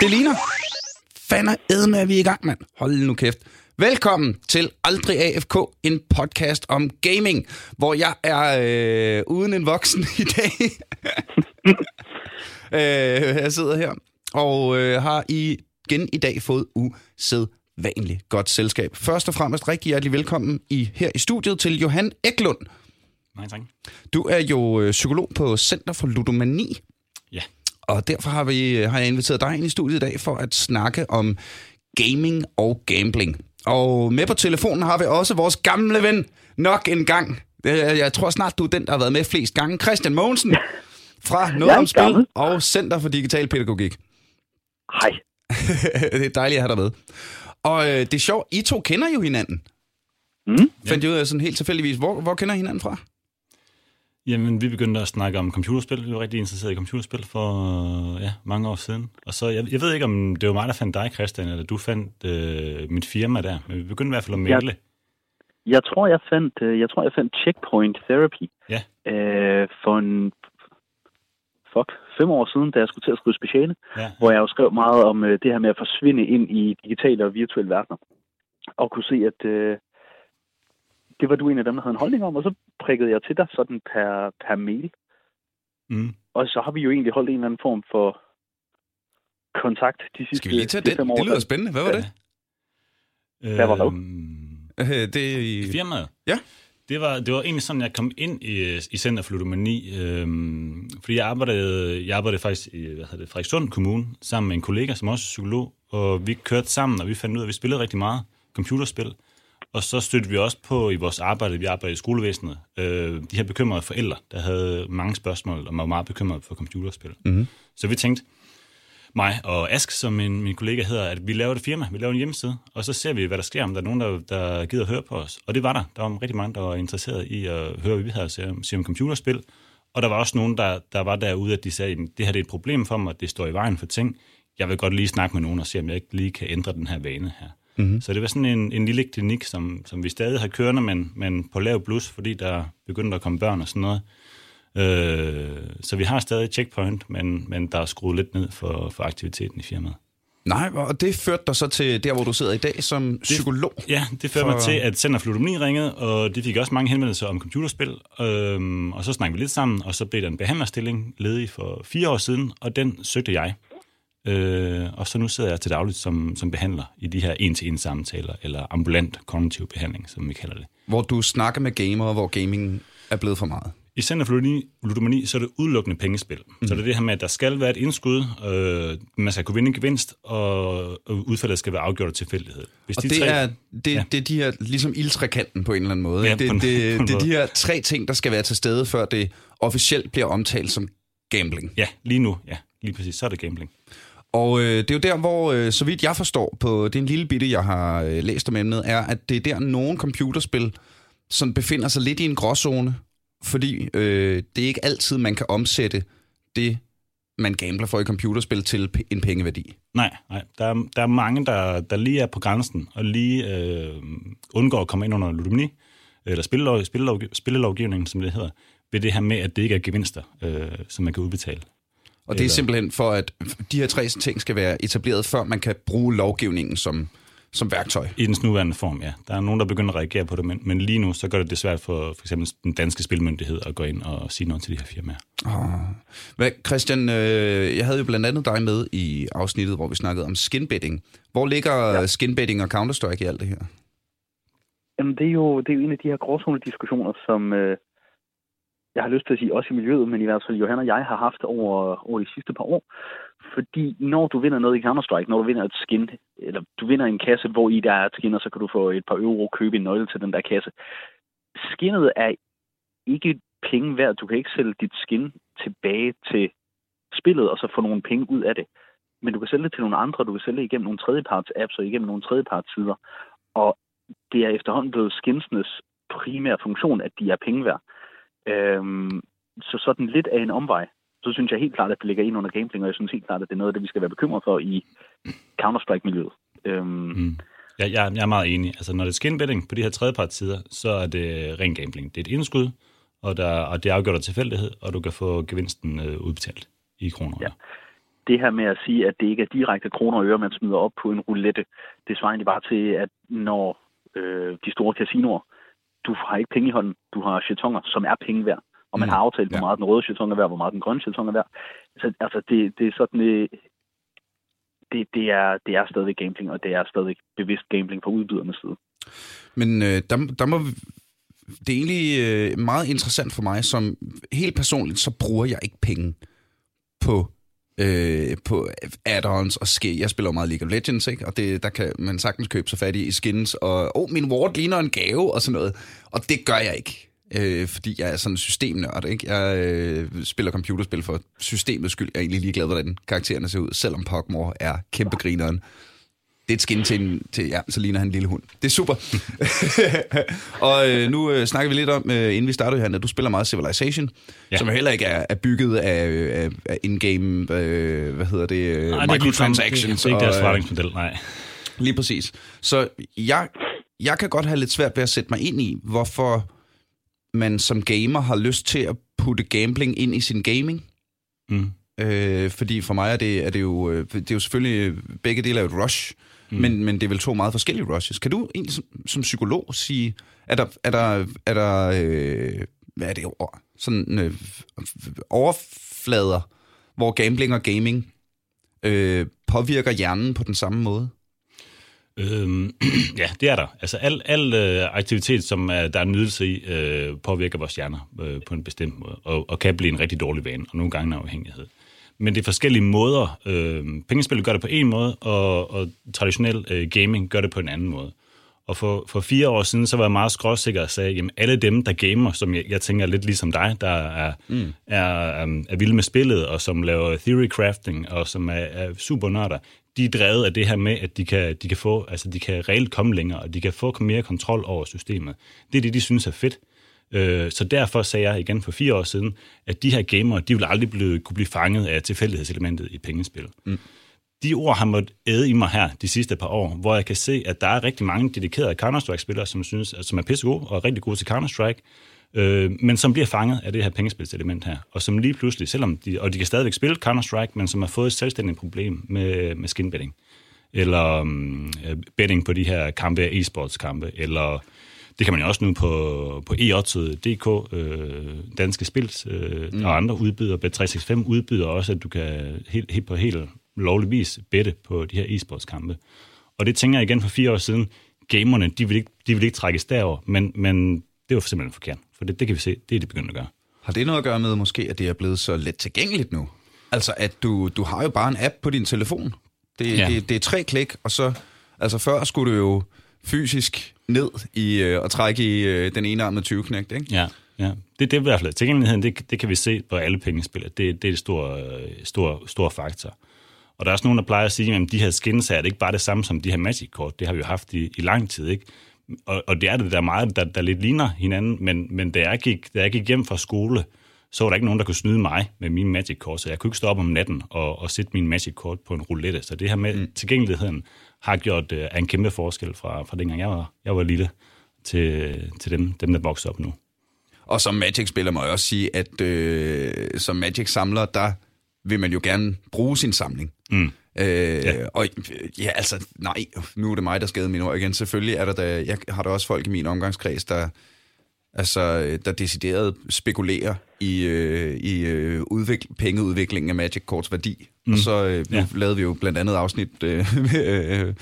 Det ligner. Fanden er med, at vi er i gang, mand. Hold nu kæft. Velkommen til Aldrig AFK, en podcast om gaming, hvor jeg er øh, uden en voksen i dag. øh, jeg sidder her og øh, har igen i dag fået usædvanligt godt selskab. Først og fremmest rigtig hjertelig velkommen i, her i studiet til Johan Eklund. Mange tak. Du er jo øh, psykolog på Center for Ludomani. Og derfor har, vi, har jeg inviteret dig ind i studiet i dag for at snakke om gaming og gambling. Og med på telefonen har vi også vores gamle ven nok en gang. Øh, Jeg tror snart, du er den, der har været med flest gange. Christian Mogensen fra Noget om Spil gammel. og Center for Digital Pædagogik. Hej. det er dejligt at have dig med. Og øh, det er sjovt, I to kender jo hinanden. Mm. Fandt jeg ud af sådan helt tilfældigvis. Hvor, hvor kender I hinanden fra? Jamen, vi begyndte at snakke om computerspil. Vi var rigtig interesseret i computerspil for ja, mange år siden. Og så, jeg, jeg ved ikke, om det var mig, der fandt dig, Christian, eller du fandt øh, mit firma der. Men vi begyndte i hvert fald at male. Jeg tror, jeg fandt, øh, jeg tror, jeg fandt Checkpoint Therapy Ja. øh, for en fuck, fem år siden, da jeg skulle til at skrive speciale, Ja. hvor jeg jo skrev meget om øh, det her med at forsvinde ind i digitale og virtuelle verdener. Og kunne se, at øh, det var du en af dem, der havde en holdning om, og så prikkede jeg til dig sådan per, per mail. Mm. Og så har vi jo egentlig holdt en eller anden form for kontakt de sidste Skal vi lige tage de den? fem år. Det lyder spændende. Hvad var det? Hvad var hvad? Øhm, Øh, det er i... firmaet? Ja. Det var, det var egentlig sådan, jeg kom ind i, i Center for Ludomani, øhm, fordi jeg arbejdede, jeg arbejdede faktisk i hvad hedder det, Frederikssund Kommune sammen med en kollega, som også er psykolog, og vi kørte sammen, og vi fandt ud af, at vi spillede rigtig meget computerspil. Og så støttede vi også på i vores arbejde, vi arbejdede i skolevæsenet, øh, de her bekymrede forældre, der havde mange spørgsmål og var meget bekymrede for computerspil. Mhm. Så vi tænkte, mig og Ask, som min, min kollega hedder, at vi laver et firma, vi laver en hjemmeside, og så ser vi, hvad der sker, om der er nogen, der, der gider at høre på os. Og det var der. Der var rigtig mange, der var interesseret i at høre, hvad vi havde at sige om, om computerspil. Og der var også nogen, der, der var derude, at de sagde, at det her det er et problem for mig, det står i vejen for ting. Jeg vil godt lige snakke med nogen og se, om jeg ikke lige kan ændre den her vane her. Mm-hmm. Så det var sådan en, en lille klinik, som, som vi stadig har kørende, men, men på lav blus, fordi der begyndte at komme børn og sådan noget. Øh, så vi har stadig checkpoint, men, men der er skruet lidt ned for, for aktiviteten i firmaet. Nej, og det førte dig så til der, hvor du sidder i dag som psykolog. Ja, det førte For- mig til, at Center for Ludomani ringede, og de fik også mange henvendelser om computerspil. Øhm, og så snakkede vi lidt sammen, og så blev der en behandlerstilling ledig for fire år siden, og den søgte jeg. Øh, og så nu sidder jeg til dagligt som, som behandler i de her en-til-en samtaler, eller ambulant kognitiv behandling, som vi kalder det. Hvor du snakker med gamere, hvor gaming er blevet for meget. I Center for Ludomani- så er det udelukkende pengespil. Mm. Så det er det her med, at der skal være et indskud, øh, man skal kunne vinde en gevinst, og udfaldet skal være afgjort af tilfældighed. Hvis Og de det tre- er, det, Ja. det er de her, ligesom ildtrekanten på en eller anden måde. Ja, på en- det, det, en det er de her tre ting, der skal være til stede, før det officielt bliver omtalt som gambling. Ja, lige nu, ja. Lige præcis, så er det gambling. Og øh, det er jo der, hvor, øh, så vidt jeg forstår, på den lille bitte, jeg har øh, læst om emnet, er, at det er der, nogle computerspil som befinder sig lidt i en gråzone, fordi øh, det er ikke altid, man kan omsætte det, man gambler for i computerspil, til p- en pengeværdi. Nej, nej. Der er, der er mange, der, der lige er på grænsen, og lige øh, undgår at komme ind under ludomani, eller spillelov, spillelov, spillelovgivningen, som det hedder, ved det her med, at det ikke er gevinster, øh, som man kan udbetale. Og det er simpelthen for, at de her tre ting skal være etableret, før man kan bruge lovgivningen som, som værktøj. I dens nuværende form, ja. Der er nogen, der begynder at reagere på det, men, men lige nu, så gør det det svært for for eksempel den danske spilmyndighed at gå ind og sige noget til de her firmaer. Oh. Hvad, Christian, øh, jeg havde jo blandt andet dig med i afsnittet, hvor vi snakkede om skinbetting. Hvor ligger ja. skinbetting og Counter-Strike i alt det her? Jamen, det er jo, det er jo en af de her gråzone-diskussioner, som øh, jeg har lyst til at sige også i miljøet, men i hvert fald Johan og jeg har haft over, over de sidste par år. Fordi når du vinder noget i Counter-Strike, når du vinder et skin, eller du vinder en kasse, hvor i der er et skin, og så kan du få et par euro købe en nøgle til den der kasse. Skinnet er ikke penge værd. Du kan ikke sælge dit skin tilbage til spillet, og så få nogle penge ud af det. Men du kan sælge det til nogle andre, du kan sælge det igennem nogle tredjeparts apps og igennem nogle tredjeparts sider. Og det er efterhånden blevet skinsnes primære funktion, at de er penge værd. Øhm, så sådan lidt af en omvej. Så synes jeg helt klart, at det ligger ind under gambling, og jeg synes helt klart, at det er noget af det, vi skal være bekymret for i Counter-Strike-miljøet. Øhm, Mm. Jeg, jeg, jeg er meget enig. Altså, når det er skinbetting på de her tredjepartssider, så er det ren gambling. Det er et indskud, og, der, og det er afgjort af tilfældighed, og du kan få gevinsten øh, udbetalt i kroner. Ja. det her med at sige, at det ikke er direkte kroner og øre, man smider op på en roulette, det svarer egentlig bare til, at når øh, de store casinoer, du har ikke penge i hånden, du har chatonger, som er penge værd, og man Mm, har aftalt, hvor meget den røde chaton er værd, hvor meget den grønne chaton er værd. Så altså, det, det er sådan, øh, det, det, er, det er stadig gambling, og det er stadig bevidst gambling fra udbydernes side. Men øh, der, der må... Det er egentlig øh, meget interessant for mig, som helt personligt, så bruger jeg ikke penge på øh, på add-ons og ske. Jeg spiller jo meget League of Legends, ikke? og det, der kan man sagtens købe sig fat i, skins, og oh, min ward ligner en gave, og sådan noget. Og det gør jeg ikke, øh, fordi jeg er sådan en systemnørd. Ikke? Jeg øh, spiller computerspil for systemets skyld. Jeg er egentlig ligeglad, hvordan karaktererne ser ud, selvom Pogmore er kæmpe grineren. Det er et skin til, en, til ja, så ligner han en lille hund. Det er super. og øh, nu øh, snakker vi lidt om, øh, inden vi startede her, at du spiller meget Civilization, ja. Som heller ikke er, er bygget af, af, af in-game, øh, hvad hedder det, øh, Nej, microtransactions. Det er ikke deres øh, forretningsmodel, nej. Lige præcis. Så jeg, jeg kan godt have lidt svært ved at sætte mig ind i, hvorfor man som gamer har lyst til at putte gambling ind i sin gaming. Mm. Øh, fordi for mig er det, er det jo, øh, det er jo selvfølgelig, begge dele er et rush, mm. men, men det er vel to meget forskellige rushes. Kan du egentlig som, som psykolog sige, er der, er der, er der øh, hvad er det ord? Sådan øh, overflader, hvor gambling og gaming øh, påvirker hjernen på den samme måde? Øhm, ja, det er der. Altså al, al øh, aktivitet, som er, der er nydelse i, øh, påvirker vores hjerner øh, på en bestemt måde, og, og kan blive en rigtig dårlig vane, og nogle gange en afhængighed. Men det er forskellige måder. Øh, pengespil gør det på en måde, og, og traditionel øh, gaming gør det på en anden måde. Og for, for fire år siden, så var jeg meget skråsikker og sagde, jamen alle dem, der gamer, som jeg, jeg tænker er lidt ligesom dig, der er, mm. er, um, er vilde med spillet, og som laver theory crafting, og som er, er super nørder, de er drevet af det her med, at de kan, de kan få, altså de kan reelt komme længere, og de kan få mere kontrol over systemet. Det er det, de synes er fedt. Øh, Så derfor sagde jeg igen for fire år siden, at de her gamere, de vil aldrig blive, kunne blive fanget af tilfældighedselementet i pengespil. Mm. De ord har måttet æde i mig her de sidste par år, hvor jeg kan se, at der er rigtig mange dedikerede Counter-Strike-spillere, som, synes, som er pissegode og er rigtig gode til Counter-Strike, øh, men som bliver fanget af det her pengespilselement her, og som lige pludselig, selvom de, og de kan stadigvæk spille Counter-Strike, men som har fået et selvstændigt problem med, med skinbetting, eller um, betting på de her kampe e-sports-kampe, eller det kan man jo også nu på, på e øh, Danske Spil øh, mm. og andre udbydere, Bet365 udbyder også, at du kan helt, helt på helt lovlig vis bette på de her e-sportskampe. Og det tænker jeg igen for fire år siden, gamerne, de vil ikke, de vil ikke trækkes derover, men, men det var simpelthen forkert, for det, det kan vi se, det er de begyndt at gøre. Har det noget at gøre med måske, at det er blevet så let tilgængeligt nu? Altså, at du, du har jo bare en app på din telefon. Det. Ja. det, det er tre klik, og så... Altså, før skulle du jo fysisk ned i, øh, og trække i øh, den ene arm med 20 knægt, ikke? Ja, ja. Det, det er i hvert fald tilgængeligheden, det, det kan vi se på alle pengespil, at det, det er en stor, øh, stor, stor faktor. Og der er også nogen, der plejer at sige, at de her skins her, er det ikke bare det samme som de her Magic-kort. Det har vi jo haft i, i lang tid, ikke? Og, og det er det, der er meget, der, der lidt ligner hinanden, men, men da, jeg gik, da jeg gik hjem fra skole, så var der ikke nogen, der kunne snyde mig med mine Magic-kort, så jeg kunne ikke stå op om natten og, og sætte min Magic-kort på en roulette. Så det her med mm. tilgængeligheden har gjort uh, en kæmpe forskel fra, fra dengang jeg var, jeg var lille til, til dem, dem, der vokser op nu. Og som Magic-spiller må jeg også sige, at øh, som Magic-samler, der vil man jo gerne bruge sin samling. Mm. Øh, ja. Og ja, altså, nej, nu er det mig, der skade mine ord igen. Selvfølgelig er der da, jeg har der også folk i min omgangskreds, der, altså, der decideret spekulerer i, øh, i øh, udvikl- pengeudviklingen af Magic Korts værdi. Mm. Og så øh, ja. Lavede vi jo blandt andet afsnit øh, øh,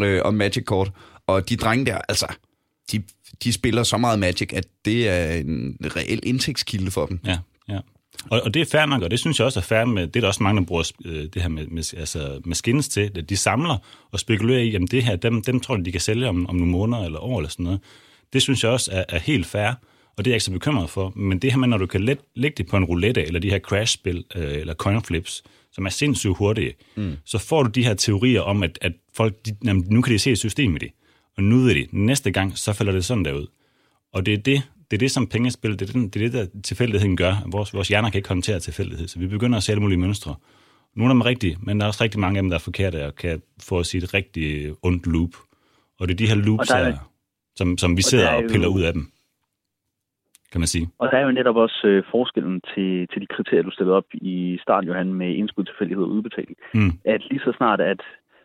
øh, om Magic Kort. Og de drenge der, altså, de, de spiller så meget Magic, at det er en reel indtægtskilde for dem. Ja, ja. Og, og det er fair nok, og det synes jeg også er fair med, det er der også mange, der bruger øh, det her med, med, altså, med skins til, at de samler og spekulerer i, jamen det her, dem, dem tror jeg, de kan sælge om, om nogle måneder eller år eller sådan noget. Det synes jeg også er, er helt fair, og det er jeg ikke så bekymret for. Men det her med, når du kan let, lægge det på en roulette, eller de her crash-spil, øh, eller coin flips, som er sindssygt hurtige, mm. så får du de her teorier om, at, at folk, de, jamen, nu kan de se et system i det, og nu ved de, næste gang, så falder det sådan der ud. Og det er det, det er det, som pengespil, det er det, det, er det der tilfældigheden gør. Vores, vores hjerner kan ikke håndtere tilfældighed, så vi begynder at se alle mulige mønstre. Nogle af dem er rigtige, men der er også rigtig mange af dem, der er forkerte, og kan få os i et rigtig ondt loop. Og det er de her loops Og der er- her, som, som vi og sidder der er og piller jo- ud af dem. kan man sige. Og der er jo netop også øh, forskellen til, til de kriterier, du stillede op i starten, Johan, med indskud, tilfældighed og udbetaling. Mm. At lige så snart, at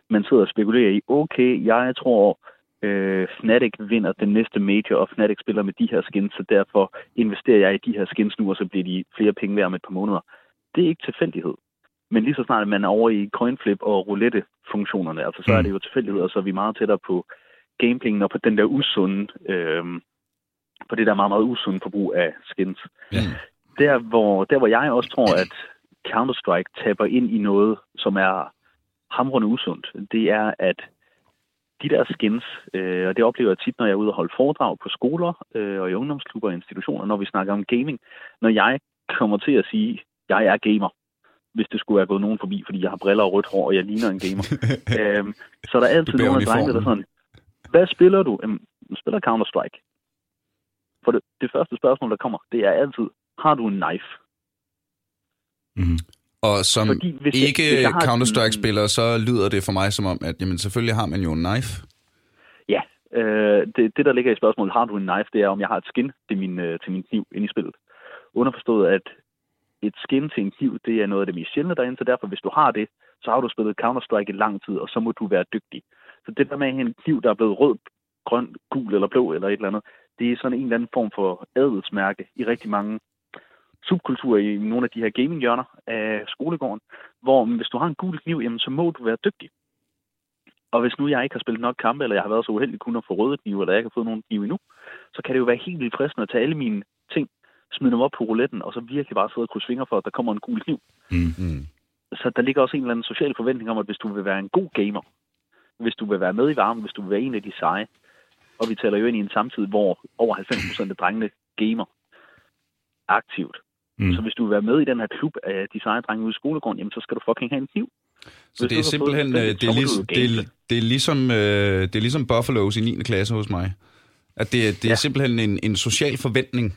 man sidder og spekulerer i, okay, jeg tror, øh, Fnatic vinder den næste major, og Fnatic spiller med de her skins, så derfor investerer jeg i de her skins nu, og så bliver de flere penge værd om et par måneder. Det er ikke tilfældighed. Men lige så snart man er over i coinflip og roulette-funktionerne, altså så mm. er det jo tilfældighed, og så er vi meget tættere på gamblingen og på den der usunde, øh, på det der meget, meget usunde forbrug af skins. Ja. Der, hvor, der, hvor jeg også tror, at Counter-Strike taber ind i noget, som er hamrende usundt, det er, at de der skins, øh, og det oplever jeg tit, når jeg er ude og holde foredrag på skoler øh, og i ungdomsklubber og institutioner, når vi snakker om gaming, når jeg kommer til at sige, at jeg er gamer, hvis det skulle være gået nogen forbi, fordi jeg har briller og rødt hår, og jeg ligner en gamer. øhm, så er der altid nogle af drengene, der er sådan, hvad spiller du? Jamen, jeg spiller Counter-Strike. For det, det første spørgsmål, der kommer, det er altid, har du en knife? Mm. Og som Fordi hvis ikke jeg Counter-Strike-spiller, så lyder det for mig som om, at jamen, selvfølgelig har man jo en knife. Ja, øh, det, det der ligger i spørgsmålet, har du en knife, det er, om jeg har et skin til min, øh, til min kniv inde i spillet. Underforstået, at et skin til en kniv, det er noget af det mest sjældne derinde, så derfor, hvis du har det, så har du spillet Counter-Strike i lang tid, og så må du være dygtig. Så det der med en kniv, der er blevet rød, grøn, gul eller blå eller et eller andet, det er sådan en eller anden form for adelsmærke i rigtig mange subkulturer i nogle af de her gaming-hjørner af skolegården, hvor hvis du har en gul kniv, jamen, så må du være dygtig. Og hvis nu jeg ikke har spillet nok kampe, eller jeg har været så uheldig kun at få røde knive, eller jeg ikke har fået nogen knive endnu, så kan det jo være helt vildt fristende at tage alle mine ting, smide dem op på rouletten, og så virkelig bare sidde og krydse fingre for, at der kommer en gul kniv. Mm. Mm. Så der ligger også en eller anden social forventning om, at hvis du vil være en god gamer, hvis du vil være med i varmen, hvis du vil være en af de seje, og vi taler jo ind i en samtid, hvor over 90% af drengene gamer aktivt. Mm. Så hvis du vil være med i den her klub af de seje drenge ude i skolegården, jamen så skal du fucking have en kniv. Så Hvis det er simpelthen fået øh, det, det er, så må lig, du jo det, er, det, er ligesom, øh, det er ligesom Buffaloes i 9. klasse hos mig. At det, er- det er Ja. simpelthen en, en social forventning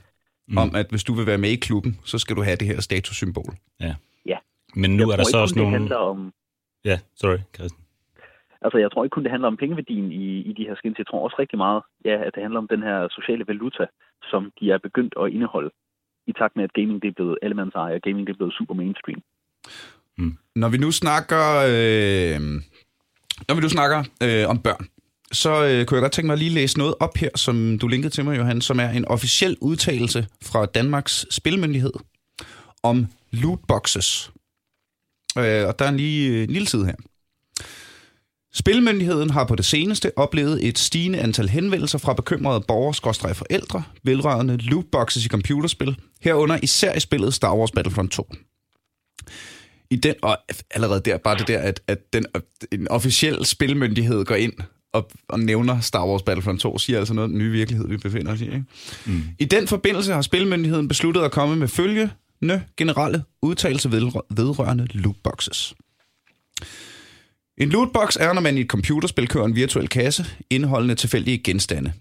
mm. om, at hvis du vil være med i klubben, så skal du have det her statussymbol. Men nu jeg er der så ikke også det nogle... handler om, Ja, sorry, Christian. Altså, jeg tror ikke kun, det handler om pengeværdien i, i de her skins. Jeg tror også rigtig meget, ja, at det handler om den her sociale valuta, som de er begyndt at indeholde i takt med, at gaming det er blevet allemands og gaming det er blevet super mainstream. Mm. Når vi nu snakker, øh, når vi nu snakker øh, om børn, så øh, kunne jeg godt tænke mig at lige læse noget op her, som du linkede til mig, Johan, som er en officiel udtalelse fra Danmarks Spilmyndighed om lootboxes. Øh, og der er en lige en lille side her. Spilmyndigheden har på det seneste oplevet et stigende antal henvendelser fra bekymrede borgere forældre vedrørende lootboxes i computerspil, herunder især i spillet Star Wars Battlefront 2 i den, og allerede der, bare det der, at, at den, en officiel spilmyndighed går ind og, og nævner Star Wars Battlefront 2, siger altså noget den nye virkelighed, vi befinder os i. Ikke? Mm. I den forbindelse har spilmyndigheden besluttet at komme med følgende generelle udtalelse vedrørende lootboxes. En lootbox er, når man i et computerspil kører en virtuel kasse, indeholdende tilfældige genstande.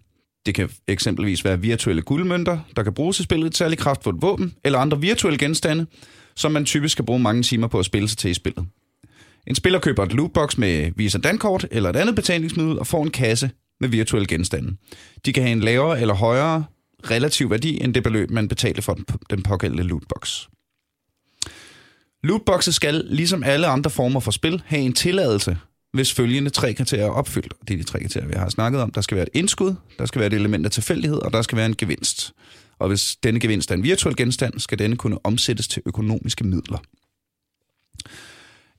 Det kan eksempelvis være virtuelle guldmønter, der kan bruges i spillet til særlig kraftfuldt våben, eller andre virtuelle genstande, som man typisk skal bruge mange timer på at spille sig til i spillet. En spiller køber et lootbox med Visa Dankort eller et andet betalingsmiddel og får en kasse med virtuelle genstande. De kan have en lavere eller højere relativ værdi end det beløb, man betalte for den pågældende lootbox. Lootboxes skal, ligesom alle andre former for spil, have en tilladelse, hvis følgende tre kriterier er opfyldt. Det er de tre kriterier, vi har snakket om. Der skal være et indskud, der skal være et element af tilfældighed, og der skal være en gevinst. Og hvis denne gevinst er en virtuel genstand, skal denne kunne omsættes til økonomiske midler.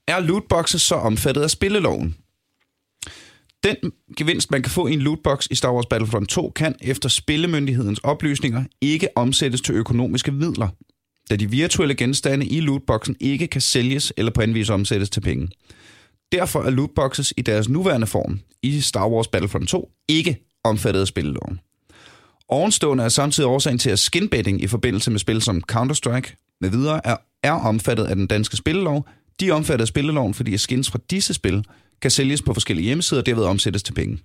Er lootboxes så omfattet af spilleloven? Den gevinst, man kan få i en lootbox i Star Wars Battlefront 2, kan efter spillemyndighedens oplysninger ikke omsættes til økonomiske midler, da de virtuelle genstande i lootboxen ikke kan sælges eller på anden vis omsættes til penge. Derfor er lootboxes i deres nuværende form i Star Wars Battlefront 2 ikke omfattet af spilleloven. Ovenstående er samtidig årsagen til, at skinbetting i forbindelse med spil som Counter-Strike med videre er, er omfattet af den danske spillelov. De er omfattet af spilleloven, fordi skins fra disse spil kan sælges på forskellige hjemmesider og derved omsættes til penge.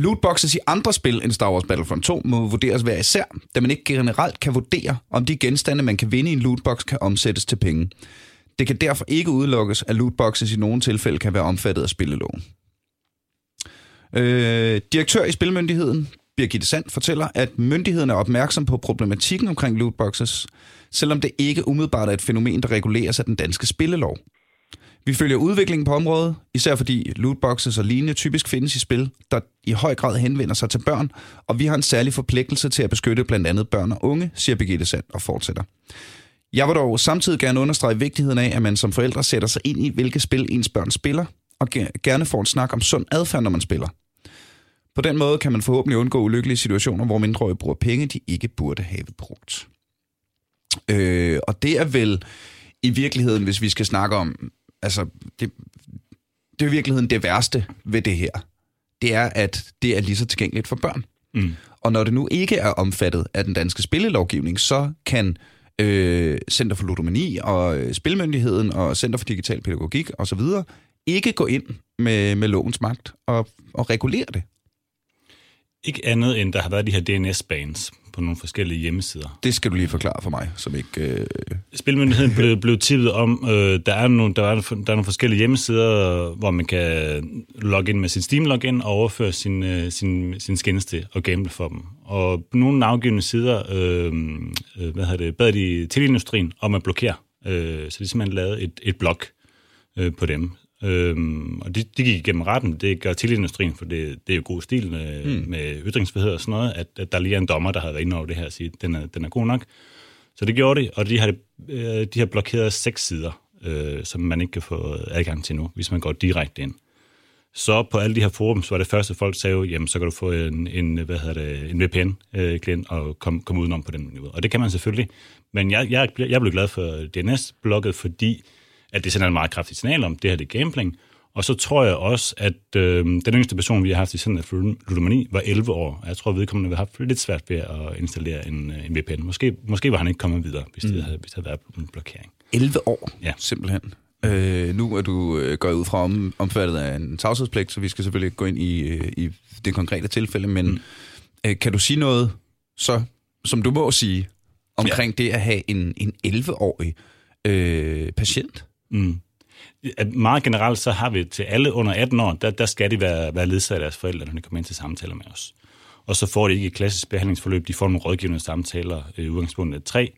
Lootboxes i andre spil end Star Wars Battlefront 2 må vurderes hver især, da man ikke generelt kan vurdere, om de genstande, man kan vinde i en lootbox, kan omsættes til penge. Det kan derfor ikke udelukkes, at lootboxes i nogle tilfælde kan være omfattet af spilleloven. Øh, direktør i Spilmyndigheden, Birgitte Sand, fortæller, at myndigheden er opmærksom på problematikken omkring lootboxes, selvom det ikke umiddelbart er et fænomen, der reguleres af den danske spillelov. Vi følger udviklingen på området, især fordi lootboxes og lignende typisk findes i spil, der i høj grad henvender sig til børn, og vi har en særlig forpligtelse til at beskytte blandt andet børn og unge, siger Birgitte Sand og fortsætter. Jeg vil dog samtidig gerne understrege vigtigheden af, at man som forældre sætter sig ind i, hvilke spil ens børn spiller, og gerne får en snak om sund adfærd, når man spiller. På den måde kan man forhåbentlig undgå ulykkelige situationer, hvor mindreårige bruger penge, de ikke burde have brugt. Øh, og det er vel i virkeligheden, hvis vi skal snakke om, altså, det, det er i virkeligheden det værste ved det her. Det er, at det er lige så tilgængeligt for børn. Mm. Og når det nu ikke er omfattet af den danske spillelovgivning, så kan øh, Center for Ludomani og øh, Spilmyndigheden og Center for Digital Pædagogik osv. ikke gå ind med, med lovens magt og, og regulere det. Ikke andet end, der har været de her DNS-bans på nogle forskellige hjemmesider. Det skal du lige forklare for mig, som ikke... Øh... Spilmyndigheden blev, blev tippet om, øh, der, er nogle, der, er, der er nogle forskellige hjemmesider, hvor man kan logge ind med sin Steam-login og overføre sin, øh, sin, sin skins til og gamble for dem. Og på nogle navngivende sider øh, øh, hvad hedder det, bad de til om at blokere. Øh, så de simpelthen lavet et, et blok øh, på dem. Øhm, og det, de gik igennem retten, det gør industrien, for det, det er jo god stil med, mm. med ytringsfrihed og sådan noget, at, at der lige er en dommer, der har været inde over det her og sige, den er, den er god nok. Så det gjorde de, og de har, øh, de har blokeret seks sider, øh, som man ikke kan få adgang til nu, hvis man går direkte ind. Så på alle de her forums var det første, folk sagde, jamen så kan du få en, en, hvad hedder det, en VPN-klient og komme kom udenom på den niveau. Og det kan man selvfølgelig. Men jeg, jeg, jeg blev glad for DNS-blokket, fordi at det sender en meget kraftigt signal om, det her det er gambling. Og så tror jeg også, at øh, den yngste person, vi har haft i Center for Ludomani, var 11 år. Jeg tror, vedkommende har haft lidt svært ved at installere en, øh, en VPN. Måske, måske var han ikke kommet videre, hvis, mm. det, havde, hvis det havde været en blokering. 11 år, ja. simpelthen. Øh, nu er du øh, gået ud fra om, omfattet af en tavshedspligt, så vi skal selvfølgelig gå ind i, øh, i det konkrete tilfælde, men mm. øh, kan du sige noget, så, som du må sige, omkring ja. det at have en, en 11-årig øh, patient? Mm. At meget generelt, så har vi til alle under 18 år, der, der skal de være, være ledsaget af deres forældre, når de kommer ind til samtaler med os. Og så får de ikke et klassisk behandlingsforløb, de får nogle rådgivende samtaler øh, i udgangspunktet 3,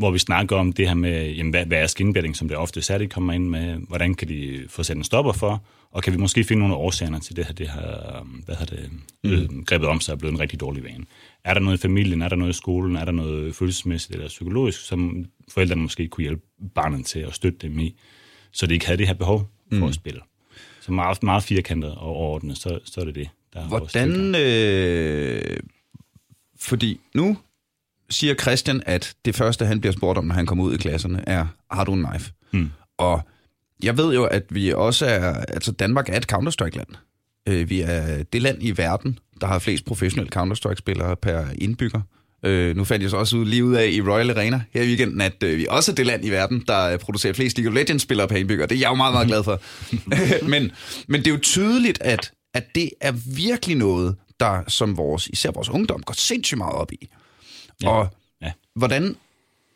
hvor vi snakker om det her med, jamen, hvad, hvad er skinbedding, som det ofte er, de kommer ind med, hvordan kan de få sat en stopper for, og kan vi måske finde nogle årsager til det her, det her hvad har det, mm. Øh, grebet om sig og blevet en rigtig dårlig vane. Er der noget i familien, er der noget i skolen, er der noget følelsesmæssigt eller psykologisk, som forældrene måske kunne hjælpe barnet til at støtte dem i, så de ikke havde det her behov for mm. at spille. Så meget, meget firkantet og overordnet, så, så er det det, der Hvordan, øh, fordi nu siger Christian, at det første, han bliver spurgt om, når han kommer ud i klasserne, er, har du en knife? Mm. Og jeg ved jo, at vi også er, altså Danmark er et Counter-Strike-land. Øh, vi er det land i verden, der har flest professionelle Counter-Strike-spillere per indbygger. Øh, nu fandt jeg så også ud, lige ud af i Royal Arena her i weekenden, at øh, vi også er det land i verden, der producerer flest League of Legends-spillere per indbygger. Det er jeg jo meget, meget glad for. men, men det er jo tydeligt, at, at det er virkelig noget, der som vores, især vores ungdom går sindssygt meget op i. Ja. Og ja. hvordan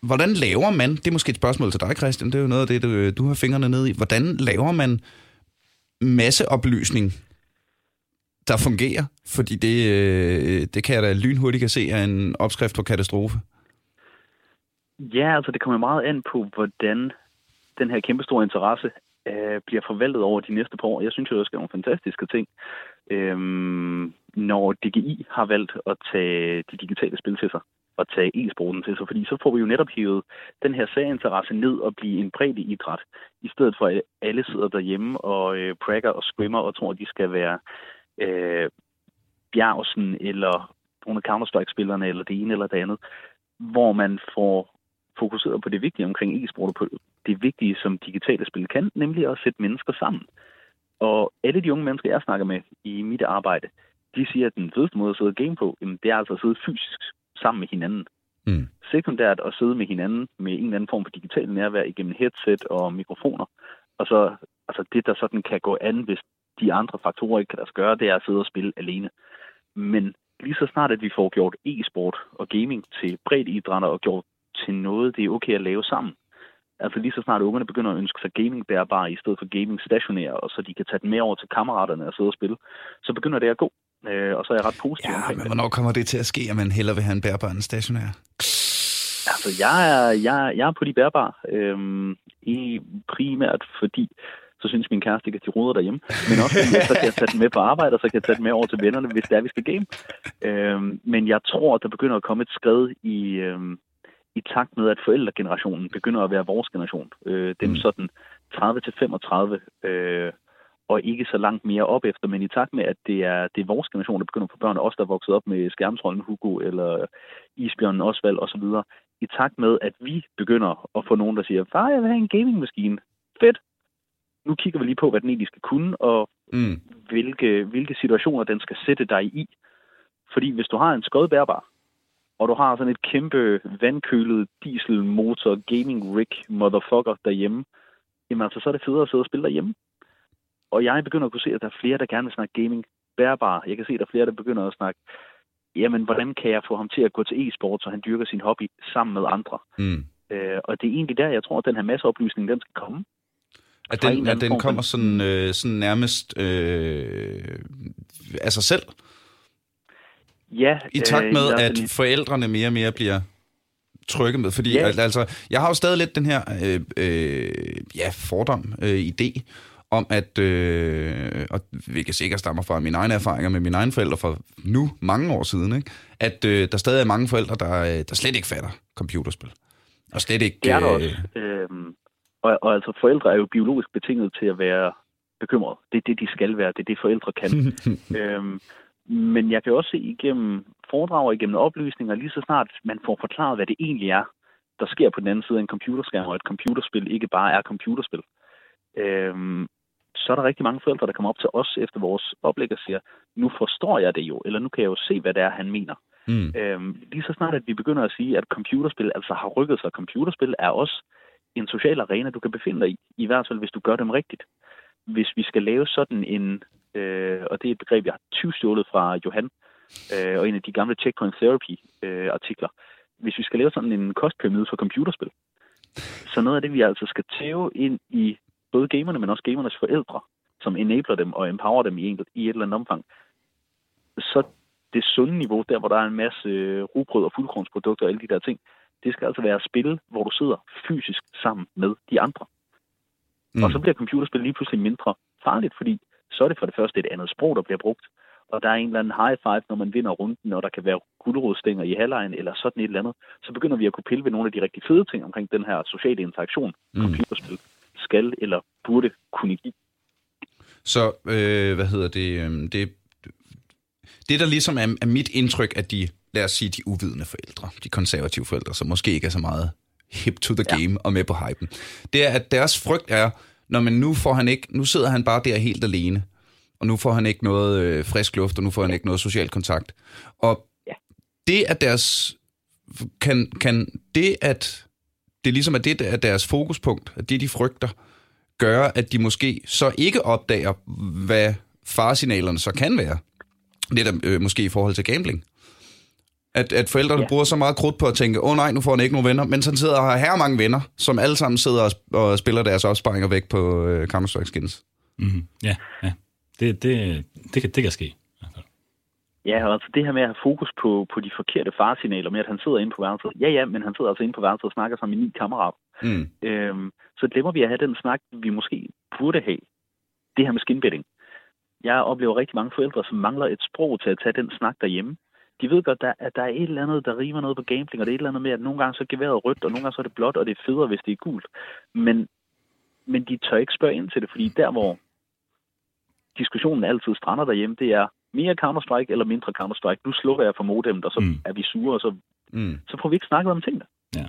hvordan laver man, det er måske et spørgsmål til dig, Christian, det er jo noget af det, du, du har fingrene ned i, hvordan laver man masseoplysning der fungerer? Fordi det, øh, det kan jeg da lynhurtigt kan se er en opskrift på katastrofe. Ja, altså det kommer meget an på, hvordan den her kæmpestore interesse øh, bliver forvaltet over de næste par år. Jeg synes jo, det skal nogle fantastiske ting. Øhm, når DGI har valgt at tage de digitale spil til sig og tage e-sporten til sig, fordi så får vi jo netop hævet den her særinteresse ned og blive en bredde idræt, i stedet for at alle sidder derhjemme og øh, prakker og skrimmer og tror, at de skal være øh, Bjergsen eller nogle af Counter-Strike-spillerne eller det ene eller det andet, hvor man får fokuseret på det vigtige omkring e-sport og på det vigtige, som digitale spil kan, nemlig at sætte mennesker sammen. Og alle de unge mennesker, jeg snakker med i mit arbejde, de siger, at den fedeste måde at sidde og game på, jamen, det er altså at sidde fysisk sammen med hinanden. Mm. Sekundært at sidde med hinanden med en eller anden form for digital nærvær igennem headset og mikrofoner. Og så altså det, der sådan kan gå an, hvis de andre faktorer ikke kan sig gøre, det er at sidde og spille alene. Men lige så snart, at vi får gjort e-sport og gaming til bredt idrætter og gjort til noget, det er okay at lave sammen. Altså lige så snart ungerne begynder at ønske sig gaming bærbare i stedet for gaming stationære, og så de kan tage den med over til kammeraterne og sidde og spille, så begynder det at gå. Øh, og så er jeg ret positiv Ja, omkring men det. hvornår kommer det til at ske, at man hellere vil have en bærbar end stationær? Altså, jeg er, jeg, jeg er på de bærbare. Øhm, i primært fordi, så synes min kæreste ikke, at de roder derhjemme. Men også fordi, så kan jeg tage den med på arbejde, og så kan jeg tage den med over til vennerne, hvis det er, vi skal game. Øhm, men jeg tror, at der begynder at komme et skred i, øhm, i takt med, at forældregenerationen begynder at være vores generation. Øh, dem Mm. sådan 30 til 35, øh, og ikke så langt mere op efter, men i takt med, at det er, det er vores generation, der begynder at få børn, os, der er vokset op med skærmtrollen Hugo, eller Isbjørnen Osvald osv., i takt med, at vi begynder at få nogen, der siger, far, jeg vil have en gamingmaskine. Fedt. Nu kigger vi lige på, hvad den egentlig skal kunne, og Mm. hvilke, hvilke situationer den skal sætte dig i. Fordi hvis du har en skodbærbar, og du har sådan et kæmpe vandkølet dieselmotor gaming rig motherfucker derhjemme, jamen altså, så er det federe at sidde og spille derhjemme. Og jeg begynder at kunne se, at der er flere, der gerne vil snakke gaming bærbar. Jeg kan se, at der er flere, der begynder at snakke, jamen, hvordan kan jeg få ham til at gå til e-sport, så han dyrker sin hobby sammen med andre? Mm. Øh, og det er egentlig der, jeg tror, at den her masseoplysning, den skal komme. At den, at den form kommer sådan, øh, sådan nærmest øh, af sig selv, Ja, i takt øh, med, hvert at forældrene mere og mere bliver trykket med. Fordi Ja. al- altså, jeg har jo stadig lidt den her øh, øh, ja, fordom, øh, idé, om at, øh, og hvilket sikkert stammer fra mine egne erfaringer med mine egne forældre for nu mange år siden, ikke? at øh, der stadig er mange forældre, der, øh, der slet ikke fatter computerspil. Og slet ikke... Det er der øh, også. Øhm, og, og altså, forældre er jo biologisk betinget til at være bekymrede. Det er det, de skal være. Det er det, forældre kan. øhm, men jeg kan også se igennem foredrag og igennem oplysninger, lige så snart man får forklaret, hvad det egentlig er, der sker på den anden side af en computerskærm, og et computerspil ikke bare er computerspil. Øhm, så er der rigtig mange forældre, der kommer op til os efter vores oplæg og siger, nu forstår jeg det jo, eller nu kan jeg jo se, hvad det er, han mener. mm, Øhm, lige så snart, at vi begynder at sige, at computerspil altså har rykket sig. Computerspil er også en social arena, du kan befinde dig i. I hvert fald, hvis du gør dem rigtigt. Hvis vi skal lave sådan en, øh, og det er et begreb, jeg har tyvstjålet fra Johan, øh, og en af de gamle Checkpoint Therapy-artikler. Hvis vi skal lave sådan en kostpyramide for computerspil, så noget af det, vi altså skal tæve ind i både gamerne, men også gamernes forældre, som enabler dem og empower dem i, en, i et eller andet omfang, så det sunde niveau, der hvor der er en masse øh, rugbrød og fuldkornsprodukter og alle de der ting, det skal altså være spil, hvor du sidder fysisk sammen med de andre. Mm. Og så bliver computerspil lige pludselig mindre farligt, fordi så er det for det første et andet sprog, der bliver brugt, og der er en eller anden high five, når man vinder runden, og der kan være gulerodstænger i halvlejen, eller sådan et eller andet. Så begynder vi at kunne pille ved nogle af de rigtig fede ting omkring den her sociale interaktion, mm. computerspil skal eller burde kunne give. Så, øh, hvad hedder det, øh, det, det der ligesom er, er mit indtryk af de, lad os sige, de uvidende forældre, de konservative forældre, som måske ikke er så meget hip to the game og med på hypen, det er, at deres frygt er, når man nu får han ikke, nu sidder han bare der helt alene, og nu får han ikke noget øh, frisk luft, og nu får han ikke noget social kontakt. Og Ja. det er deres, kan, kan det, at det ligesom er det, er deres fokuspunkt, at det, de frygter, gør, at de måske så ikke opdager, hvad faresignalerne så kan være. Lidt øh, måske i forhold til gambling. At, at forældrene ja. Bruger så meget krudt på at tænke, åh oh, nej, nu får han ikke nogen venner, men så sidder og har her mange venner, som alle sammen sidder og, sp- og spiller deres opsparinger væk på øh, Counter-Strike skins. Mm-hmm. Ja, ja. Det, det, det, kan, det kan ske. Ja, og altså det her med at have fokus på, på de forkerte faresignaler, med at han sidder inde på værelset. Ja, ja, men han sidder altså inde på værelset og snakker sammen med ni kammerater. Mm. Øhm, så glemmer vi at have den snak, vi måske burde have. Det her med skinbetting. Jeg oplever rigtig mange forældre, som mangler et sprog til at tage den snak derhjemme. De ved godt, at der er et eller andet, der rimer noget på gambling, og det er et eller andet med, at nogle gange så er geværet rødt, og nogle gange så er det blåt, og det er federe, hvis det er gult. Men, men de tør ikke spørge ind til det, fordi der, hvor diskussionen altid strander derhjemme, det er mere Counter-Strike eller mindre Counter-Strike. Nu slukker jeg for modem, og så Mm. er vi sure, og så, Mm. så får vi ikke snakket om tingene. Ja.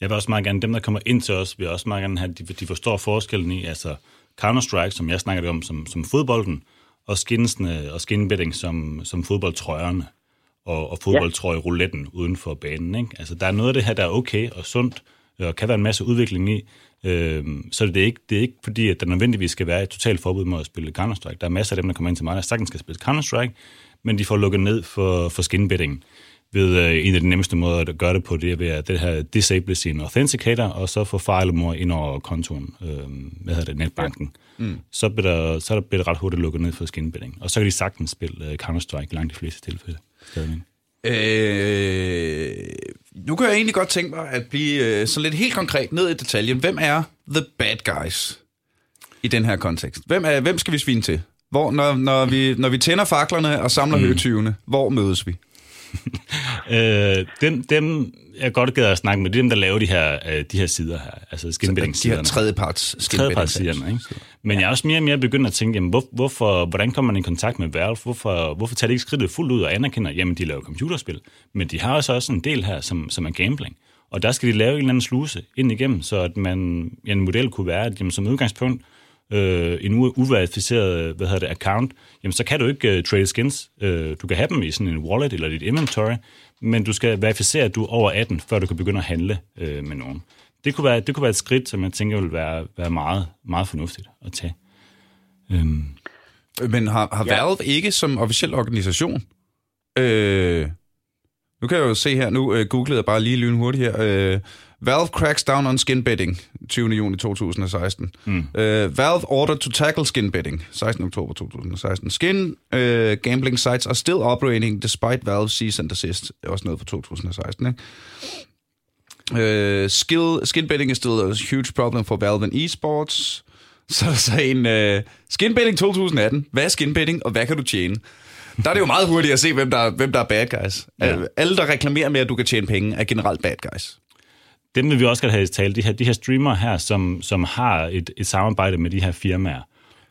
Jeg vil også meget gerne, dem der kommer ind til os, vil også meget gerne have, de, de forstår forskellen i, altså Counter-Strike, som jeg snakkede om, som, som fodbolden, og skinsene og skinbetting som, som fodboldtrøjerne, og, og fodboldtrøje-rouletten uden for banen. Ikke? Altså, der er noget af det her, der er okay og sundt, og kan være en masse udvikling i. Øhm, så det er, ikke, det er ikke fordi, at der nødvendigvis skal være et totalt forbud mod at spille Counter-Strike. Der er masser af dem, der kommer ind til mig, der sagtens skal spille Counter-Strike, men de får lukket ned for, for skinbetting. ved øh, en af de nemmeste måder at gøre det på, det er ved at det her disable sin authenticator, og så få fejlemor ind over kontoen, øh, hvad hedder det, netbanken. Mm. Så, bliver der, så er bliver det ret hurtigt lukket ned for skinbidding. Og så kan de sagtens spille uh, Counter-Strike langt de fleste tilfælde. Stadigvæk. Øh, nu kan jeg egentlig godt tænke mig at blive øh, så lidt helt konkret ned i detaljen. Hvem er the bad guys i den her kontekst? Hvem, er, hvem skal vi svine til? Hvor, når, når, vi, når vi tænder faklerne og samler mm. høtyvene, hvor mødes vi? øh, dem, dem, jeg godt gad at snakke med, det er dem, der laver de her, øh, de her sider her, altså skinbidding-siderne. De her tredjeparts Tredjeparts-siderne, ikke? Men jeg er også mere og mere begyndt at tænke, jamen, hvor, hvorfor, hvordan kommer man i kontakt med Valve? Hvorfor, hvorfor tager de ikke skridtet fuldt ud og anerkender, jamen, de laver computerspil, men de har også også en del her, som, som er gambling. Og der skal de lave en eller anden sluse ind igennem, så at man, ja, en model kunne være, at jamen, som udgangspunkt, øh, en uverificeret hvad hedder det, account, jamen så kan du ikke uh, trade skins. Uh, du kan have dem i sådan en wallet eller dit inventory, men du skal verificere, at du er over 18, før du kan begynde at handle uh, med nogen. Det kunne, være, det kunne være et skridt, som jeg tænker vil være, være meget, meget fornuftigt at tage. Um. Men har, har ja. Valve ikke som officiel organisation øh, nu kan jeg jo se her, nu uh, googlede jeg bare lige lynhurtigt her, uh, Valve cracks down on skin betting 20. juni 2016. Mm. Uh, Valve order to tackle skin betting 16. oktober 2016. Skin uh, gambling sites are still operating despite Valve cease and desist. Det er også noget fra 2016, ikke? Uh, skill, skin betting is still a huge problem for Valve and esports. Så er der så en uh, skin betting 2018. Hvad er skin betting, og hvad kan du tjene? Der er det jo meget hurtigt at se, hvem der, hvem der er bad guys. Ja. Alle, der reklamerer med, at du kan tjene penge, er generelt bad guys dem vil vi også godt have i tale. De her, de her streamere her, som, som har et, et samarbejde med de her firmaer,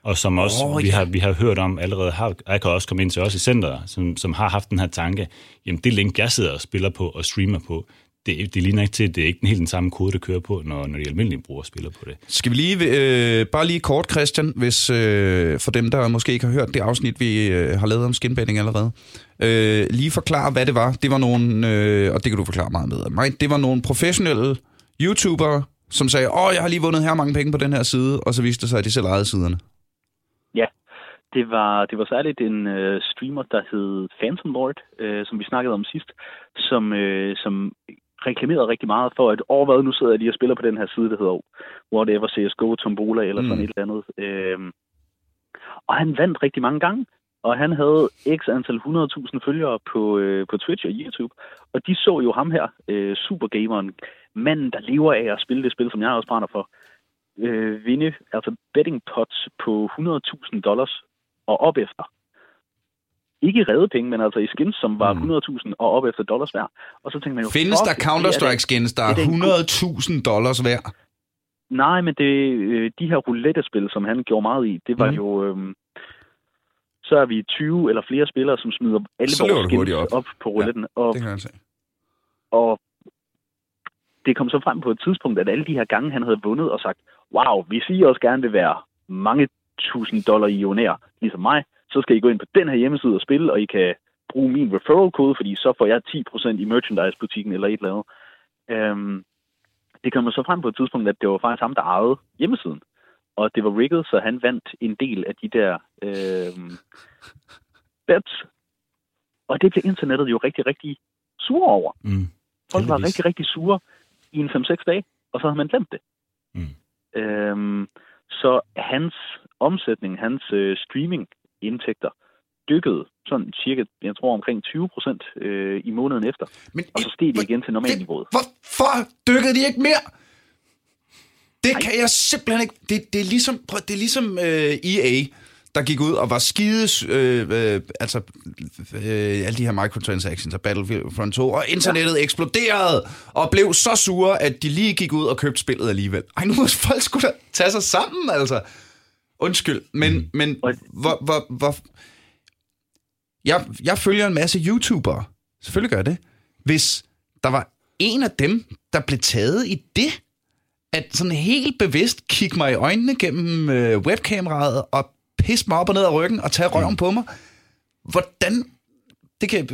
og som også oh, vi, ja. har, vi har hørt om allerede, har, jeg kan også komme ind til os i centret, som, som har haft den her tanke, jamen det link, jeg sidder og spiller på og streamer på, det, det ligner ikke til, det er ikke den helt den samme kode, der kører på, når, når de almindelige brugere spiller på det. Skal vi lige, øh, bare lige kort, Christian, hvis øh, for dem, der måske ikke har hørt det afsnit, vi øh, har lavet om skinbetting allerede, øh, lige forklare, hvad det var. Det var nogle, øh, og det kan du forklare meget med mig, det var nogle professionelle YouTubere, som sagde, åh, jeg har lige vundet her mange penge på den her side, og så viste det sig, at de selv ejede siderne. Ja, det var, det var særligt en øh, streamer, der hed Phantom Lord, øh, som vi snakkede om sidst, som, øh, som reklameret rigtig meget for, at over hvad, nu sidder jeg lige og spiller på den her side, der hedder whatever CSGO, Tombola eller sådan mm. et eller andet. Øhm, og han vandt rigtig mange gange, og han havde x antal 100.000 følgere på, øh, på Twitch og YouTube, og de så jo ham her, øh, supergameren, manden, der lever af at spille det spil, som jeg også brænder for, øh, vinde altså betting pots på 100.000 dollars og op efter ikke redde penge, men altså i skins, som var mm. 100.000 og op efter dollars værd. Og så tænkte man jo... Findes der Counter-Strike skins, der er 100.000 dollars værd? Nej, men det, øh, de her roulette-spil, som han gjorde meget i, det var mm. jo... Øhm, så er vi 20 eller flere spillere, som smider alle så vores skins op. op på rouletten. Ja, og, det kan jeg se. Og det kom så frem på et tidspunkt, at alle de her gange, han havde vundet og sagt, wow, hvis I også gerne vil være mange tusind dollar i ligesom mig, så skal I gå ind på den her hjemmeside og spille, og I kan bruge min referral-kode, fordi så får jeg 10% i merchandise-butikken eller et eller andet. Øhm, det kom så frem på et tidspunkt, at det var faktisk ham, der ejede hjemmesiden. Og det var rigget, så han vandt en del af de der øhm, bets. Og det blev internettet jo rigtig, rigtig sur over. Mm, Folk var rigtig, rigtig sure i en 5-6 dage, og så havde man glemt det. Mm. Øhm, så hans omsætning, hans øh, streaming indtægter dykkede sådan cirka, jeg tror omkring 20 procent øh, i måneden efter. Men, og så steg de igen til normalniveauet. Hvorfor dykkede de ikke mere? Det Ej. kan jeg simpelthen ikke. Det, det er ligesom, det er ligesom øh, EA, der gik ud og var skide, øh, øh, altså øh, alle de her microtransactions og Battlefield 2, og internettet ja. eksploderede og blev så sure, at de lige gik ud og købte spillet alligevel. Ej, nu må folk skulle da tage sig sammen, altså. Undskyld, men, mm. men hvor, hvor, hvor... Jeg, jeg følger en masse YouTubere. Selvfølgelig gør jeg det. Hvis der var en af dem, der blev taget i det, at sådan helt bevidst kigge mig i øjnene gennem øh, webkameraet og pisse mig op og ned af ryggen og tage røven mm. på mig. Hvordan... Det kan,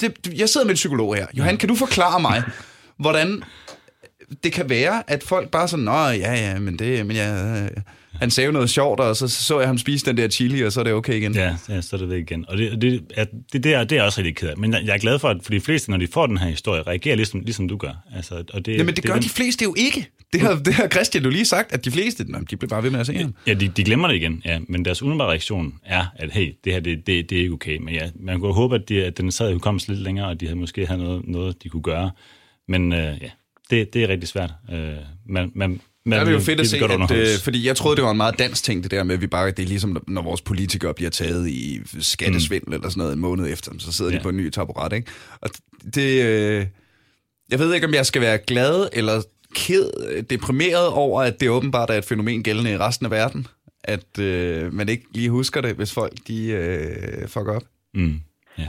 det, jeg sidder med en psykolog her. Johan, kan du forklare mig, hvordan det kan være, at folk bare sådan, nå ja, ja, men det, men jeg, han sagde noget sjovt, og så så jeg ham spise den der chili, og så er det okay igen. Ja, ja så er det væk igen. Og det, det, er, det, det, er, det er også rigtig ked af. Men jeg er glad for, at for de fleste, når de får den her historie, reagerer ligesom, ligesom du gør. Altså, og det, Jamen, det, det gør den, de fleste jo ikke. Det har, det har Christian jo lige sagt, at de fleste, de bliver bare ved med at se ham. Ja, de, de glemmer det igen, ja. Men deres umiddelbare reaktion er, at hey, det her, det, det, det er ikke okay. Men ja, man kunne håbe, at, de, at den sad i hukommelsen lidt længere, og de havde måske havde noget, noget de kunne gøre. Men øh, ja, det, det er rigtig svært. Øh, man, man, men det er jo fedt at se, at, øh, fordi jeg troede, det var en meget dansk ting, det der med, at vi bare, det er ligesom, når vores politikere bliver taget i skattesvindel mm. eller sådan noget en måned efter, så sidder ja. de på en ny taburet, ikke? Og det, øh, jeg ved ikke, om jeg skal være glad eller ked, deprimeret over, at det åbenbart er et fænomen gældende i resten af verden, at øh, man ikke lige husker det, hvis folk de øh, fucker op. Mm. Ja.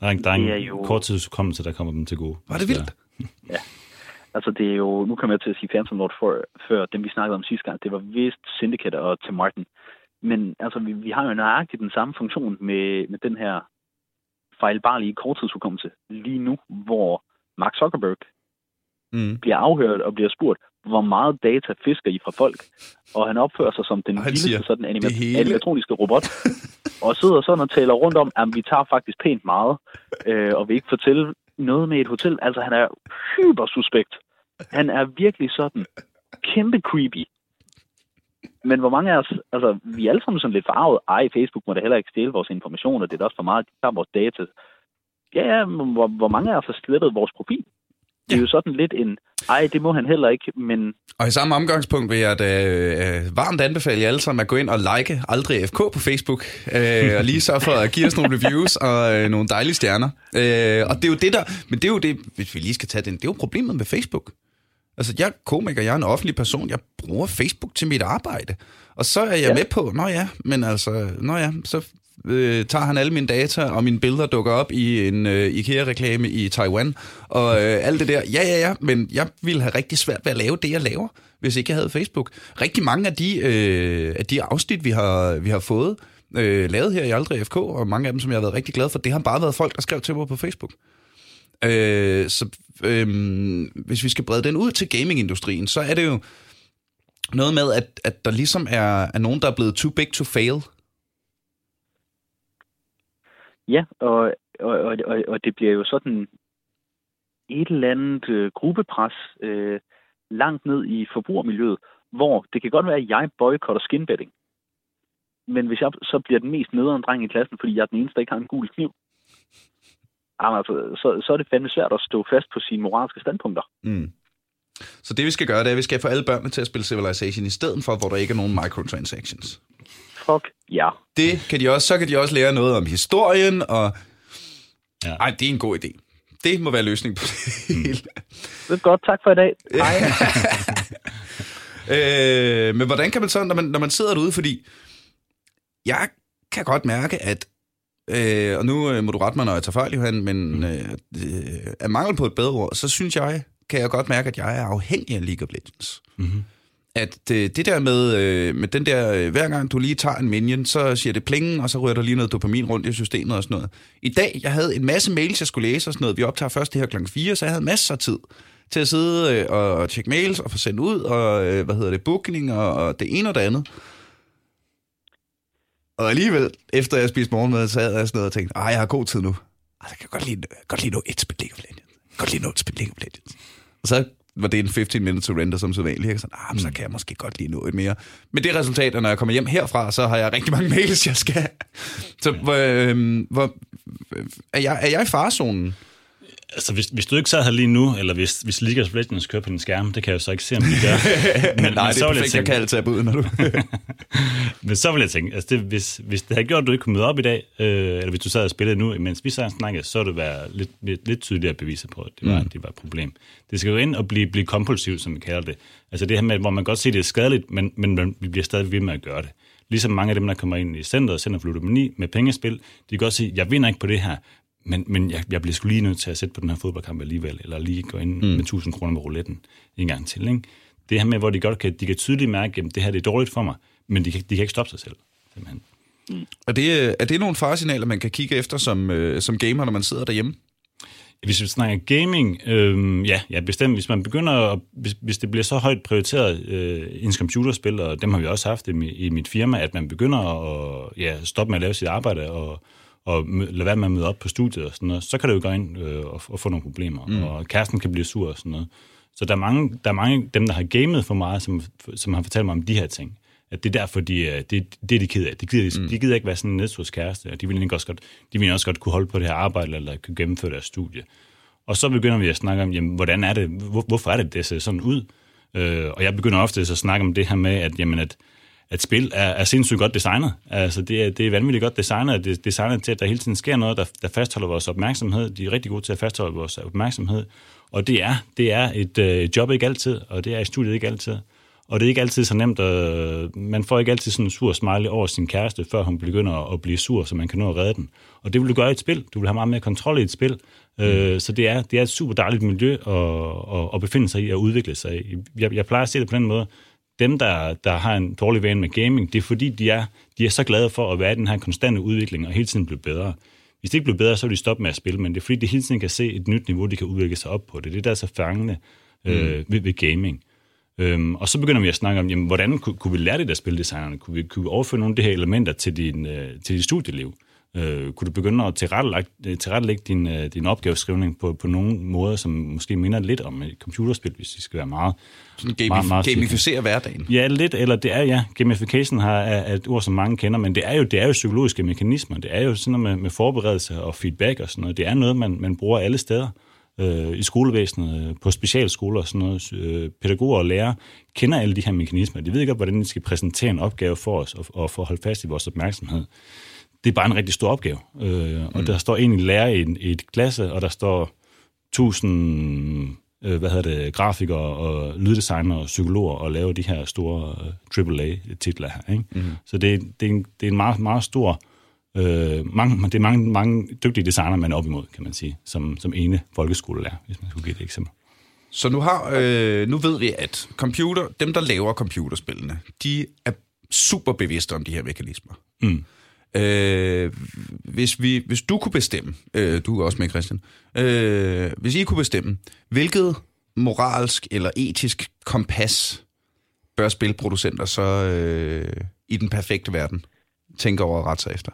Der er en, der er en er jo... korttidshukommelse, der kommer dem til gode. Var det vildt? Ja. Altså, det er jo, nu kommer jeg til at sige Phantom Lord for, før dem, vi snakkede om sidste gang. Det var vist Syndicate og Tim Martin. Men altså, vi, vi har jo nøjagtigt den samme funktion med, med den her fejlbarlige korttidshukommelse lige nu, hvor Mark Zuckerberg mm. bliver afhørt og bliver spurgt, hvor meget data fisker I fra folk? Og han opfører sig som den vildeste sådan anima- hele... robot, og sidder sådan og taler rundt om, at vi tager faktisk pænt meget, øh, og vil ikke fortælle noget med et hotel. Altså, han er hyper suspekt. Han er virkelig sådan kæmpe creepy. Men hvor mange af os, altså, vi er alle sammen sådan lidt farvet. Ej, Facebook må da heller ikke stjæle vores informationer. Det er da også for meget, de tager vores data. Ja, ja, hvor, hvor mange af os har slettet vores profil? Det er jo sådan lidt en, ej, det må han heller ikke, men... Og i samme omgangspunkt vil jeg da øh, varmt anbefale jer alle sammen at gå ind og like Aldrig FK på Facebook, øh, og lige så for at give os nogle reviews og øh, nogle dejlige stjerner. Øh, og det er jo det der, men det er jo det, hvis vi lige skal tage den, det er jo problemet med Facebook. Altså, jeg er komiker, jeg er en offentlig person, jeg bruger Facebook til mit arbejde. Og så er jeg ja. med på, nå ja, men altså, nå ja, så øh, tager han alle mine data, og mine billeder dukker op i en øh, IKEA-reklame i Taiwan, og øh, alt det der. Ja, ja, ja, men jeg ville have rigtig svært ved at lave det, jeg laver, hvis ikke jeg havde Facebook. Rigtig mange af de, øh, af de afsnit, vi har, vi har fået, øh, lavet her i Aldrig FK, og mange af dem, som jeg har været rigtig glad for, det har bare været folk, der skrev til mig på Facebook. Øh, så øh, hvis vi skal brede den ud til gamingindustrien, så er det jo noget med, at, at der ligesom er, er nogen, der er blevet too big to fail. Ja, og, og, og, og det bliver jo sådan et eller andet øh, gruppepres øh, langt ned i forbrugermiljøet, hvor det kan godt være, at jeg boykotter skinbetting. Men hvis jeg så bliver den mest nederen dreng i klassen, fordi jeg er den eneste, der ikke har en gul kniv, altså, så, så er det fandme svært at stå fast på sine moralske standpunkter. Mm. Så det vi skal gøre, det er, at vi skal få alle børnene til at spille Civilization i stedet for, hvor der ikke er nogen microtransactions. Fuck ja. Det kan de også, så kan de også lære noget om historien, og ja. ej, det er en god idé. Det må være løsning på det hele. Det er godt, tak for i dag. Hej. øh, men hvordan kan man så, når man, når man sidder derude, fordi jeg kan godt mærke, at Øh, og nu øh, må du rette mig, når jeg tager fejl, Johan, men mm. øh, af mangel på et bedre ord, så synes jeg, kan jeg godt mærke, at jeg er afhængig af League of Legends. Mm-hmm. At øh, det der med, øh, med den der, øh, hver gang du lige tager en minion, så siger det plingen, og så rører der lige noget dopamin rundt i systemet og sådan noget. I dag, jeg havde en masse mails, jeg skulle læse og sådan noget. Vi optager først det her klokken 4, så jeg havde masser af tid til at sidde øh, og tjekke mails og få sendt ud, og øh, hvad hedder det, booking og, og det ene og det andet. Og alligevel, efter jeg spiste morgenmad, så havde jeg sådan noget og tænkte, ah, jeg har god tid nu. Ah, jeg kan godt lide, godt lide nå et spil League of Legends. Godt lide nå et spil League of Legends. Og så var det en 15 minutes surrender som sædvanligt. Jeg sådan, ah, så kan jeg måske godt lige nå et mere. Men det resultat, når jeg kommer hjem herfra, så har jeg rigtig mange mails, jeg skal. Så øh, hvor, er, jeg, er jeg i farzonen? Altså, hvis, hvis du ikke sad her lige nu, eller hvis, hvis League of Legends kører på din skærm, det kan jeg jo så ikke se, om de gør. Men, Nej, men det er perfekt, jeg, tænke, jeg kan altid ud, når du... men så vil jeg tænke, altså det, hvis, hvis det havde gjort, at du ikke kunne møde op i dag, øh, eller hvis du sad og spillede nu, mens vi sad og snakkede, så ville det være lidt, lidt, lidt tydeligere bevise på, at det var, mm. det var et problem. Det skal jo ind og blive, blive kompulsivt, som vi kalder det. Altså det her med, hvor man godt se, at det er skadeligt, men, men vi bliver stadig ved med at gøre det. Ligesom mange af dem, der kommer ind i centret, Center for Ludomani med pengespil, de kan godt sige, jeg vinder ikke på det her, men, men jeg, jeg bliver sgu lige nødt til at sætte på den her fodboldkamp alligevel, eller lige gå ind mm. med 1000 kroner med rouletten en gang til. Ikke? Det her med, hvor de godt kan, de kan tydeligt mærke, at det her det er dårligt for mig, men de kan, de kan ikke stoppe sig selv. Simpelthen. Mm. Er, det, er det nogle faresignaler, man kan kigge efter som, øh, som gamer, når man sidder derhjemme? Hvis vi snakker gaming, øh, ja, ja, bestemt. Hvis man begynder, at, hvis, hvis det bliver så højt prioriteret øh, ens computerspil, og dem har vi også haft i, i mit firma, at man begynder at ja, stoppe med at lave sit arbejde og, og lade være med at møde op på studiet og sådan noget, så kan det jo gå ind øh, og, og få nogle problemer, mm. og kæresten kan blive sur og sådan noget. Så der er mange, der er mange dem, der har gamet for meget, som, som har fortalt mig om de her ting at det er derfor, de, det, det er de ked af. De gider, mm. de gider ikke være sådan en nedturs kæreste, og de vil også godt, de vil også godt kunne holde på det her arbejde, eller kunne gennemføre deres studie. Og så begynder vi at snakke om, jamen, hvordan er det, hvor, hvorfor er det, det ser sådan ud? Øh, og jeg begynder ofte at snakke om det her med, at, jamen, at, at spil er, er sindssygt godt designet. Altså, det er, det er vanvittigt godt designet, det er designet til, at der hele tiden sker noget, der, der fastholder vores opmærksomhed. De er rigtig gode til at fastholde vores opmærksomhed. Og det er, det er et øh, job ikke altid, og det er i studiet ikke altid. Og det er ikke altid så nemt, at man får ikke altid sådan en sur smiley over sin kæreste, før hun begynder at blive sur, så man kan nå at redde den. Og det vil du gøre i et spil. Du vil have meget mere kontrol i et spil. Mm. Øh, så det er, det er et super dejligt miljø at, at, at befinde sig i og udvikle sig i. Jeg, jeg plejer at se det på den måde. Dem, der, der har en dårlig vane med gaming, det er fordi, de er, de er så glade for at være i den her konstante udvikling og hele tiden blive bedre. Hvis det ikke bliver bedre, så vil de stoppe med at spille, men det er fordi, de hele tiden kan se et nyt niveau, de kan udvikle sig op på. Det er det, der er så fangende øh, mm. ved, ved gaming. Øhm, og så begynder vi at snakke om, jamen, hvordan kunne, kunne vi lære det der spildesignerne? Kunne vi, kunne vi overføre nogle af de her elementer til din, øh, til dit studieliv? Øh, kunne du begynde at tilrettelægge, øh, tilrettelægge din, øh, din opgaveskrivning på, på nogle måder, som måske minder lidt om et computerspil, hvis det skal være meget... Sådan gamif- meget, meget gamificere hverdagen? Ja, lidt, eller det er, ja, gamification har, er et ord, som mange kender, men det er jo, det er jo psykologiske mekanismer. Det er jo sådan noget med, med forberedelse og feedback og sådan noget. Det er noget, man, man bruger alle steder øh, i skolevæsenet, øh, på specialskoler og sådan noget. Øh, pædagoger og lærere kender alle de her mekanismer. De ved ikke, hvordan de skal præsentere en opgave for os og, og få holdt fast i vores opmærksomhed. Det er bare en rigtig stor opgave. Øh, og mm. der står en lærer i, en, i et klasse, og der står tusind øh, hvad hedder det, grafikere og lyddesignere og psykologer og laver de her store øh, AAA-titler her. Ikke? Mm. Så det, det, er en, det er en meget, meget stor Øh, mange, det er mange, mange dygtige designer, man er op imod, kan man sige, som, som ene folkeskolelærer, hvis man skulle give et eksempel. Så nu, har, øh, nu ved vi, at computer, dem, der laver computerspillene, de er super bevidste om de her mekanismer. Mm. Øh, hvis, vi, hvis du kunne bestemme, øh, du er også med, Christian, øh, hvis I kunne bestemme, hvilket moralsk eller etisk kompas bør spilproducenter så øh, i den perfekte verden tænke over at rette sig efter?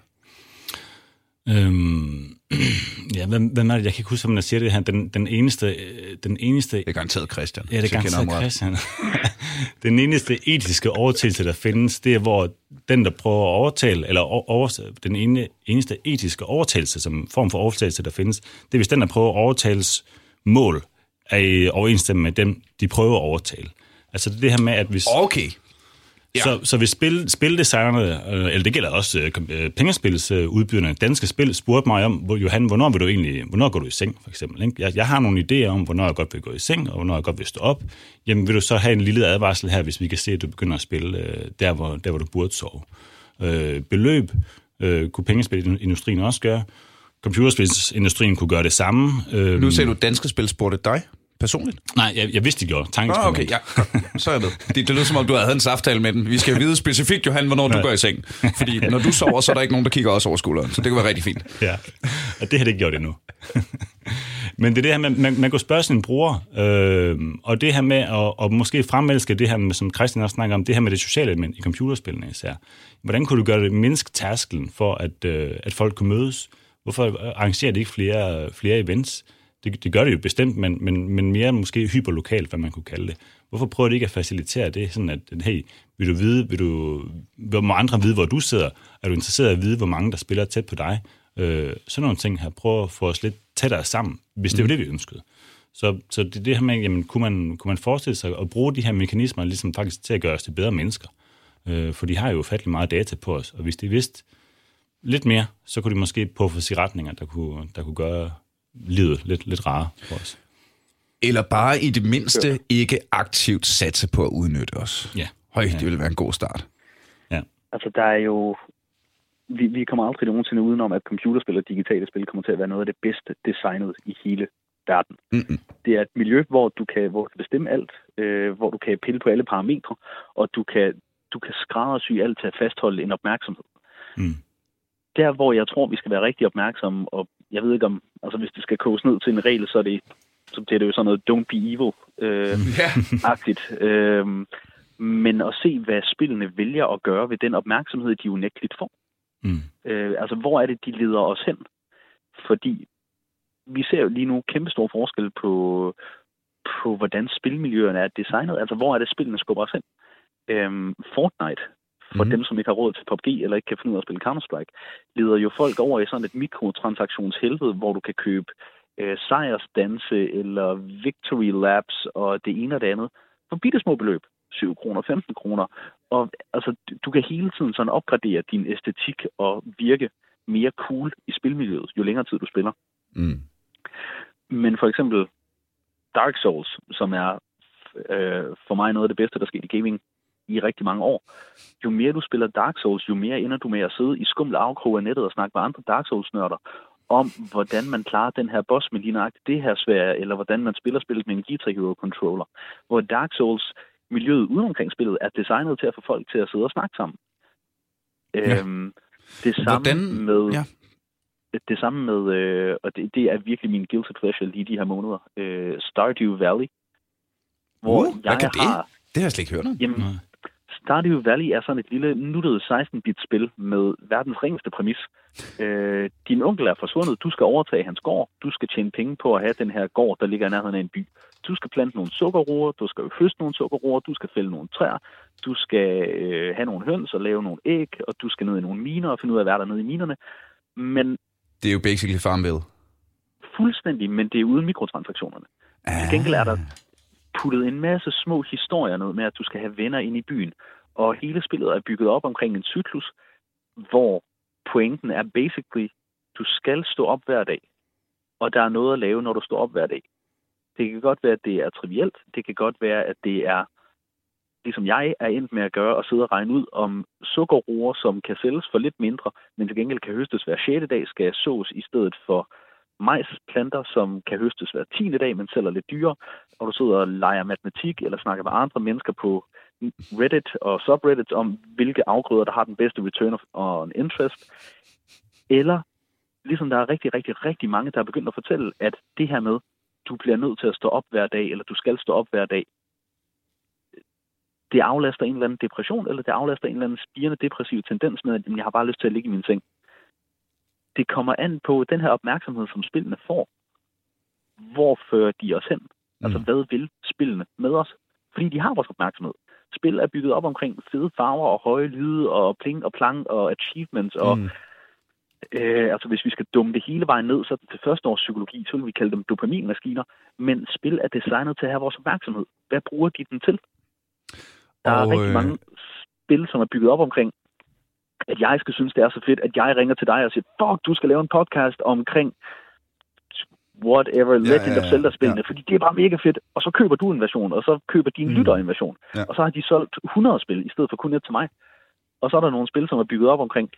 Øhm, ja, hvem, hvem er det? Jeg kan ikke huske, om jeg siger det her. Den, den eneste... Den eneste det er garanteret Christian. Ja, det er garanteret Christian. den eneste etiske overtagelse, der findes, det er, hvor den, der prøver at overtale, eller over, den ene, eneste etiske overtagelse, som form for overtagelse, der findes, det er, hvis den, der prøver at overtales mål, er i overensstemmelse med dem, de prøver at overtale. Altså det, her med, at hvis... Okay. Ja. Så, så hvis spil, spildesignerne, øh, eller det gælder også øh, øh pengespilsudbyderne, danske spil, spurgte mig om, Johan, hvornår vil du egentlig, hvornår går du i seng, for eksempel? Ikke? Jeg, jeg har nogle idéer om, hvornår jeg godt vil gå i seng, og hvornår jeg godt vil stå op. Jamen, vil du så have en lille advarsel her, hvis vi kan se, at du begynder at spille øh, der, hvor, der, hvor du burde sove? Øh, beløb øh, kunne pengespilindustrien også gøre. Computerspilsindustrien kunne gøre det samme. Øh, nu ser du, danske spil spurgte dig personligt? Nej, jeg, jeg vidste, de gjorde. Tanken ah, okay, ja. Så er jeg. Det, det lyder som om, du havde en samtale med den. Vi skal vide specifikt, Johan, hvornår du går i seng. Fordi når du sover, så er der ikke nogen, der kigger også over skulderen. Så det kan være rigtig fint. Ja, og det har det ikke gjort endnu. Men det er det her med, man, man kan spørge sin bror, øh, og det her med at og måske fremelske det her, med, som Christian også snakker om, det her med det sociale element i computerspillene især. Hvordan kunne du gøre det mindst tærskelen for, at, øh, at folk kunne mødes? Hvorfor arrangerer det ikke flere, flere events? Det, det gør det jo bestemt, men, men, men mere måske hyperlokalt, hvad man kunne kalde det. Hvorfor prøver det ikke at facilitere det, sådan at, hey, vil du vide, vil du, må andre vide, hvor du sidder? Er du interesseret i at vide, hvor mange, der spiller tæt på dig? Øh, sådan nogle ting her. Prøv at få os lidt tættere sammen, hvis det mm. var det, vi ønskede. Så, så det det her med, jamen, kunne man, kunne man forestille sig at bruge de her mekanismer ligesom faktisk til at gøre os til bedre mennesker? Øh, for de har jo ufattelig meget data på os, og hvis de vidste lidt mere, så kunne de måske puffe sig retninger, der kunne, der kunne gøre livet lidt, lidt rarere for os. Eller bare i det mindste ja. ikke aktivt satse på at udnytte os. Ja. Høj, det ville være en god start. Ja. Altså, der er jo... Vi, vi kommer aldrig nogensinde udenom, at computerspil og digitale spil kommer til at være noget af det bedste designet i hele verden. Mm-mm. Det er et miljø, hvor du kan, hvor du kan bestemme alt, øh, hvor du kan pille på alle parametre, og du kan, du kan skræddersy alt til at fastholde en opmærksomhed. Mm. Der, hvor jeg tror, vi skal være rigtig opmærksomme og jeg ved ikke om, altså hvis det skal koges ned til en regel, så er det, så bliver det jo sådan noget don't be evil øh, agtigt. Øh, men at se, hvad spillene vælger at gøre ved den opmærksomhed, de unægteligt får. Mm. Øh, altså, hvor er det, de leder os hen? Fordi vi ser jo lige nu kæmpe stor forskel på, på hvordan spilmiljøerne er designet. Altså, hvor er det, spillene skubber os hen? Øhm, Fortnite, for mm. dem, som ikke har råd til PUBG eller ikke kan finde ud af at spille Counter-Strike, leder jo folk over i sådan et mikrotransaktionshelvede, hvor du kan købe øh, sejrsdanse eller victory laps og det ene og det andet for bitte små beløb. 7 kroner, 15 kroner. Og altså, du kan hele tiden sådan opgradere din æstetik og virke mere cool i spilmiljøet, jo længere tid du spiller. Mm. Men for eksempel Dark Souls, som er øh, for mig noget af det bedste, der skete i gaming i rigtig mange år. Jo mere du spiller Dark Souls, jo mere ender du med at sidde i skumle afkrog af nettet og snakke med andre Dark Souls-nørder om, hvordan man klarer den her boss med lige det her svær, eller hvordan man spiller spillet med en Guitar Hero controller. Hvor Dark Souls, miljøet uden omkring spillet, er designet til at få folk til at sidde og snakke sammen. Ja. Øhm, det samme hvordan? med... Ja det samme med, øh, og det, det er virkelig min guilty pleasure lige de her måneder, øh, Stardew Valley. Hvor uh, jeg hvad kan har, det? Det har jeg slet ikke hørt om. Jamen, Stardew Valley er sådan et lille nuttet 16-bit-spil med verdens ringeste præmis. Øh, din onkel er forsvundet, du skal overtage hans gård, du skal tjene penge på at have den her gård, der ligger i nærheden af en by. Du skal plante nogle sukkerroer, du skal høste nogle sukkerroer, du skal fælde nogle træer, du skal øh, have nogle høns og lave nogle æg, og du skal ned i nogle miner og finde ud af, hvad der er nede i minerne. Men det er jo basically Farmville. Fuldstændig, men det er uden mikrotransaktionerne. Ah. Til gengæld er der puttet en masse små historier ned med, at du skal have venner ind i byen. Og hele spillet er bygget op omkring en cyklus, hvor pointen er basically, du skal stå op hver dag. Og der er noget at lave, når du står op hver dag. Det kan godt være, at det er trivielt. Det kan godt være, at det er ligesom jeg er endt med at gøre, og sidde og regne ud om sukkerroer, som kan sælges for lidt mindre, men til gengæld kan høstes hver 6. dag, skal sås i stedet for majsplanter, som kan høstes hver 10. dag, men sælger lidt dyrere, og du sidder og leger matematik eller snakker med andre mennesker på Reddit og subreddits om, hvilke afgrøder, der har den bedste return on interest. Eller, ligesom der er rigtig, rigtig, rigtig mange, der er begyndt at fortælle, at det her med, du bliver nødt til at stå op hver dag, eller du skal stå op hver dag, det aflaster en eller anden depression, eller det aflaster en eller anden spirende depressiv tendens med, at jeg har bare lyst til at ligge i min seng. Det kommer an på den her opmærksomhed, som spillene får. Hvor fører de os hen? Altså, mm. hvad vil spillene med os? Fordi de har vores opmærksomhed. Spil er bygget op omkring fede farver og høje lyde og pling og plang og achievements og mm. Øh, altså hvis vi skal dumme det hele vejen ned, så til første års psykologi, så vil vi kalde dem dopaminmaskiner. Men spil er designet til at have vores opmærksomhed. Hvad bruger de den til? Der og, er rigtig øh... mange spil, som er bygget op omkring, at jeg skal synes, det er så fedt, at jeg ringer til dig og siger, fuck, du skal lave en podcast omkring whatever, ja, Legend ja, ja, of Zelda-spillene, ja. fordi det er bare mega fedt. Og så køber du en version, og så køber din mm. lytter en version. Ja. Og så har de solgt 100 spil, i stedet for kun et til mig. Og så er der nogle spil, som er bygget op omkring,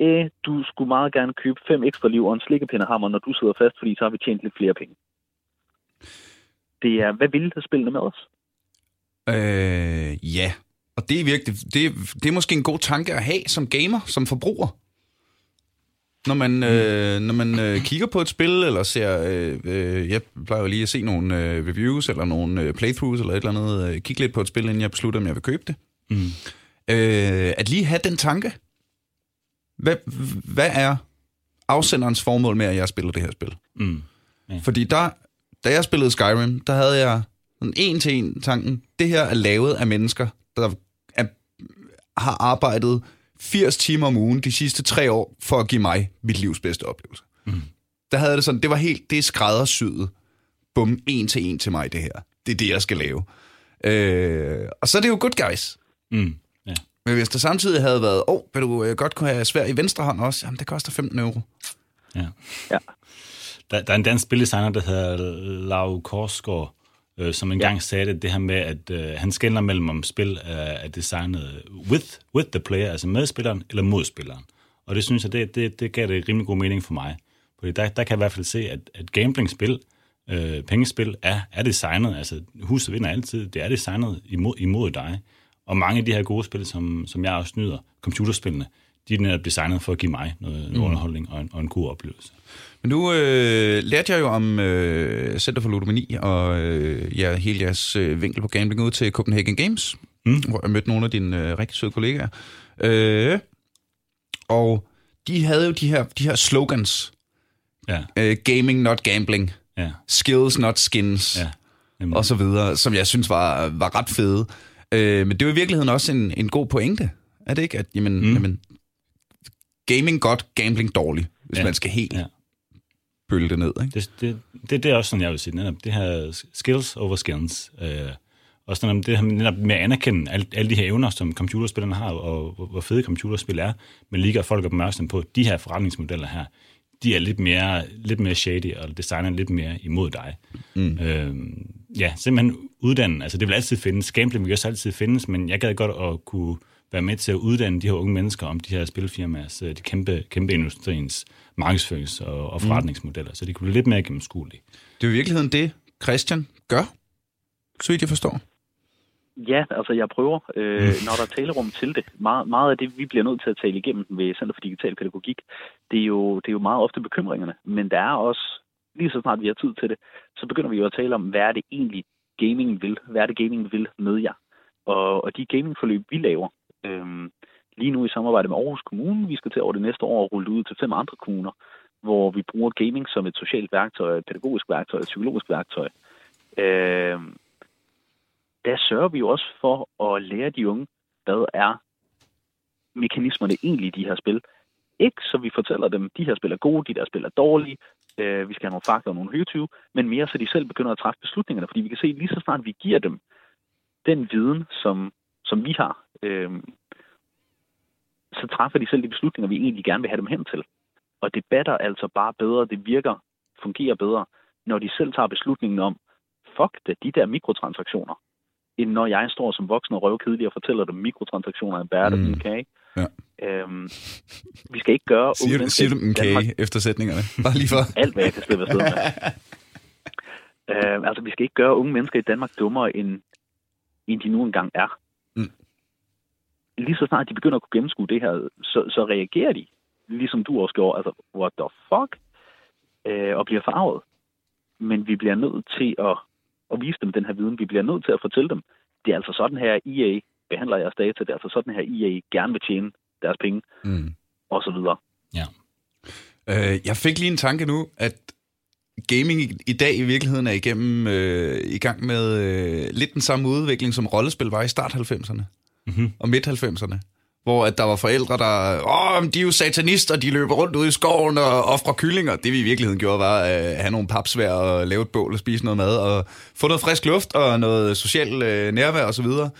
Æh, du skulle meget gerne købe fem ekstra liv og en slikkepindehammer, når du sidder fast, fordi så har vi tjent lidt flere penge. Det er, hvad vil spillene med os? Øh, ja, og det er virkelig, det, det er måske en god tanke at have som gamer, som forbruger. Når man, øh, når man øh, kigger på et spil, eller ser, øh, øh, jeg plejer jo lige at se nogle øh, reviews, eller nogle øh, playthroughs, eller et eller andet, øh, kigge lidt på et spil, inden jeg beslutter, om jeg vil købe det. Mm. Øh, at lige have den tanke. Hvad, hvad er afsenderens formål med, at jeg spiller det her spil? Mm. Ja. Fordi der, da jeg spillede Skyrim, der havde jeg sådan en til en tanken. Det her er lavet af mennesker, der er, har arbejdet 80 timer om ugen de sidste tre år for at give mig mit livs bedste oplevelse. Mm. Der havde det sådan, det var helt, det er skræddersyet. Bum, en til en til mig, det her. Det er det, jeg skal lave. Øh, og så er det jo good guys. Mm. Ja. Men hvis der samtidig havde været, åh, oh, vil du øh, godt kunne have svær i venstre hånd også? Jamen, det koster 15 euro. Ja. ja. Der, der er en dansk spildesigner, der hedder Lau Korsgaard, øh, som engang ja. sagde det, det her med, at øh, han skældner mellem om spil er, er designet with, with the player, altså med spilleren eller mod spilleren. Og det synes jeg, det, det, det gav det rimelig god mening for mig. Fordi der, der kan jeg i hvert fald se, at, at gambling-spil, øh, pengespil, er, er designet, altså huset vinder altid, det er designet imod, imod dig. Og mange af de her gode spil, som, som jeg også nyder, computerspillene, de er netop designet for at give mig noget, noget underholdning og en, og en god oplevelse. Men nu øh, lærte jeg jo om øh, Center for Ludomani og øh, ja, hele jeres øh, vinkel på gambling ud til Copenhagen Games, mm. hvor jeg mødte nogle af dine øh, rigtig søde kollegaer. Øh, og de havde jo de her, de her slogans. Ja, Øh, gaming, not gambling. ja, Skills, not skins. ja. Og så videre, som jeg synes var, var ret fede. Øh, men det er jo i virkeligheden også en, en god pointe, er det ikke? At jamen, mm. jamen, gaming godt, gambling dårligt, hvis ja. Man skal helt ja. Bølge det ned. Ikke? Det, det, det, det er også sådan, jeg vil sige. Netop det her skills over skills. Øh, også netop det her netop med at anerkende alle, alle de her evner, som computerspillerne har, og hvor, hvor fede computerspil er, men lige gør folk opmærksom på, de her forretningsmodeller her, de er lidt mere, lidt mere shady, og designer lidt mere imod dig. Mm. Øh, ja, simpelthen uddanne. Altså, det vil altid findes. Gambling vil også altid findes, men jeg gad godt at kunne være med til at uddanne de her unge mennesker om de her spilfirmaers, øh, de kæmpe, kæmpe industriens markedsførings- og, og forretningsmodeller, så de kunne blive lidt mere gennemskuelige. Det er jo i virkeligheden det, Christian gør, så vidt jeg forstår. Ja, altså jeg prøver, øh, når der er talerum til det. Meget, meget af det, vi bliver nødt til at tale igennem ved Center for Digital Pædagogik, det er, jo, det er jo meget ofte bekymringerne. Men der er også, lige så snart vi har tid til det, så begynder vi jo at tale om, hvad er det egentlig gaming vil? Hvad er det gaming vil med jer? Og, og de gamingforløb, vi laver, Øhm, lige nu i samarbejde med Aarhus Kommune, vi skal til over det næste år at rulle ud til fem andre kommuner, hvor vi bruger gaming som et socialt værktøj, et pædagogisk værktøj, et psykologisk værktøj. Øh, der sørger vi jo også for at lære de unge, hvad er mekanismerne egentlig i de her spil. Ikke så vi fortæller dem, de her spil er gode, de der spil er dårlige, øh, vi skal have nogle fakta og nogle højtyve, men mere så de selv begynder at træffe beslutningerne, fordi vi kan se lige så snart vi giver dem den viden, som, som vi har, øh, så træffer de selv de beslutninger, vi egentlig gerne vil have dem hen til. Og det batter altså bare bedre, det virker, fungerer bedre, når de selv tager beslutningen om, fuck det, de der mikrotransaktioner, end når jeg står som voksen og røvkedelig og fortæller dem, mikrotransaktioner er bæret af Mm. kage. Ja. Øhm, vi skal ikke gøre Siger, du, siger du en Danmark kage efter sætningerne? Bare lige for. alt, hvad jeg kan slippe afsted med. øh, altså, vi skal ikke gøre unge mennesker i Danmark dummere, end, end de nu engang er. Mm. Lige så snart de begynder at kunne gennemskue det her, så, så reagerer de, ligesom du også gjorde, altså, what the fuck, øh, og bliver farvet. Men vi bliver nødt til at, at vise dem den her viden. Vi bliver nødt til at fortælle dem, det er altså sådan her, EA behandler jeres data, det er altså sådan her, EA gerne vil tjene deres penge, Mm. og så videre. Ja. Øh, jeg fik lige en tanke nu, at gaming i, i dag i virkeligheden er igennem øh, i gang med øh, lidt den samme udvikling, som rollespil var i start 90'erne Mm-hmm. og midt 90'erne. Hvor at der var forældre, der, åh, de er jo satanister, de løber rundt ude i skoven og offrer kyllinger. Det vi i virkeligheden gjorde, var at have nogle papsvær og lave et bål og spise noget mad og få noget frisk luft og noget social øh, nærvær osv. Og, så videre.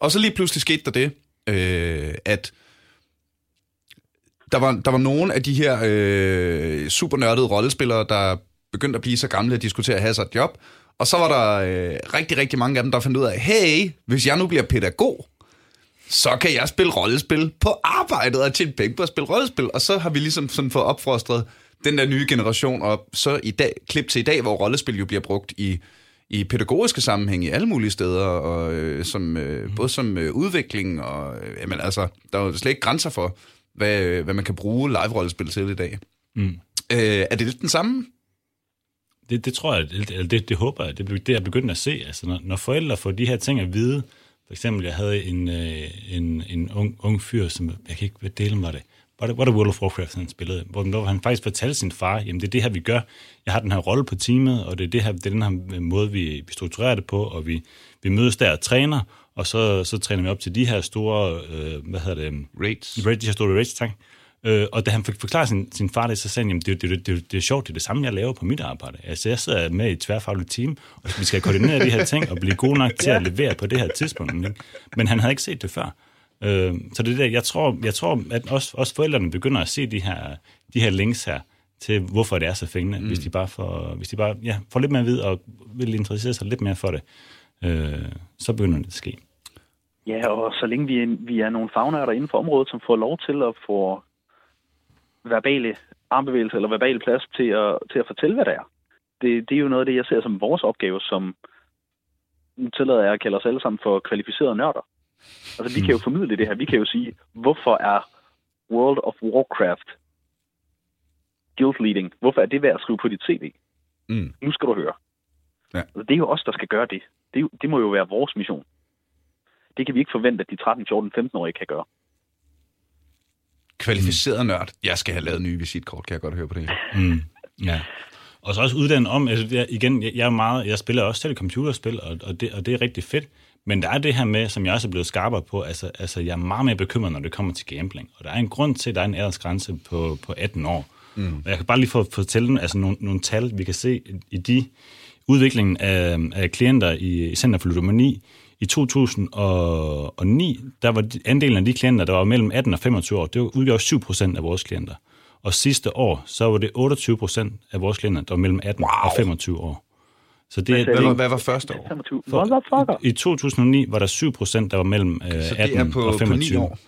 og så lige pludselig skete der det, øh, at der var, der var nogle af de her øh, supernørdede rollespillere, der begyndte at blive så gamle, at de skulle til at have sig et job. Og så var der øh, rigtig, rigtig mange af dem, der fandt ud af, hey, hvis jeg nu bliver pædagog, så kan jeg spille rollespil på arbejdet og tjene penge på at spille rollespil. Og så har vi ligesom sådan fået opfostret den der nye generation, og så i dag, klip til i dag, hvor rollespil jo bliver brugt i, i pædagogiske sammenhæng i alle mulige steder, og øh, som, øh, både som øh, udvikling, og øh, jamen, altså, der er jo slet ikke grænser for, hvad, øh, hvad man kan bruge live-rollespil til i dag. Mm. Øh, er det lidt den samme? Det, det tror jeg, eller det, det håber jeg, det, det er begyndt at se. Altså, når, når forældre får de her ting at vide, for eksempel, jeg havde en, øh, en, en ung, ung fyr, som, jeg kan ikke, delen var det, var det, var det World of Warcraft, han spillede, hvor, hvor han faktisk fortalte sin far, jamen det er det her, vi gør. Jeg har den her rolle på teamet, og det er, det her, det er den her måde, vi, vi strukturerer det på, og vi, vi mødes der og træner, og så, så træner vi op til de her store, øh, hvad hedder det, Raids? Rage, de her store rage tak. Øh, og da han fik forklaret sin, sin far det, så sagde han, jamen det, det, det, det er sjovt, det er det samme, jeg laver på mit arbejde. Altså jeg sidder med i et tværfagligt team, og vi skal koordinere de her ting og blive gode nok til at levere på det her tidspunkt. Ikke? Men han havde ikke set det før. Øh, så det er der, jeg tror, jeg tror at også, også forældrene begynder at se de her, de her links her, til hvorfor det er så fængende, mm. hvis de bare, får, hvis de bare ja, får lidt mere at vide og vil interessere sig lidt mere for det, øh, så begynder det at ske. Ja, og så længe vi er, vi er nogle fagnørder inden for området, som får lov til at få verbale armbevægelser eller verbale plads til at, til at fortælle, hvad det er. Det, det er jo noget af det, jeg ser som vores opgave, som nu tillader jeg at kalde os alle sammen for kvalificerede nørder. Altså, vi kan jo formidle det her. Vi kan jo sige, hvorfor er World of Warcraft guild leading. Hvorfor er det værd at skrive på dit CV? Mm. Nu skal du høre. Ja. Altså, Det er jo os, der skal gøre det. Det, det må jo være vores mission. Det kan vi ikke forvente, at de 13, 14, 15-årige kan gøre. Kvalificeret nørd. Jeg skal have lavet nye visitkort, kan jeg godt høre på det. her. Mm, ja. Og så også uddannet om, altså jeg, igen, jeg, jeg, er meget, jeg spiller også selv computerspil, og, og, det, og det er rigtig fedt. Men der er det her med, som jeg også er blevet skarpere på, altså, altså jeg er meget mere bekymret, når det kommer til gambling. Og der er en grund til, at der er en aldersgrænse på, på 18 år. Mm. Og jeg kan bare lige få fortælle altså nogle, nogle tal, vi kan se i de udviklingen af, af klienter i, i Center for Ludomani. I 2009, der var de- andelen af de klienter, der var mellem 18 og 25 år, det udgjorde 7 procent af vores klienter. Og sidste år, så var det 28 procent af vores klienter, der var mellem 18 wow. og 25 år. Så det, Hvad er- det, var- hvad var første år? 25. Motherfucker! i 2009 var der 7 procent, der var mellem øh, Så 18 det er på, og på 25. 9 år.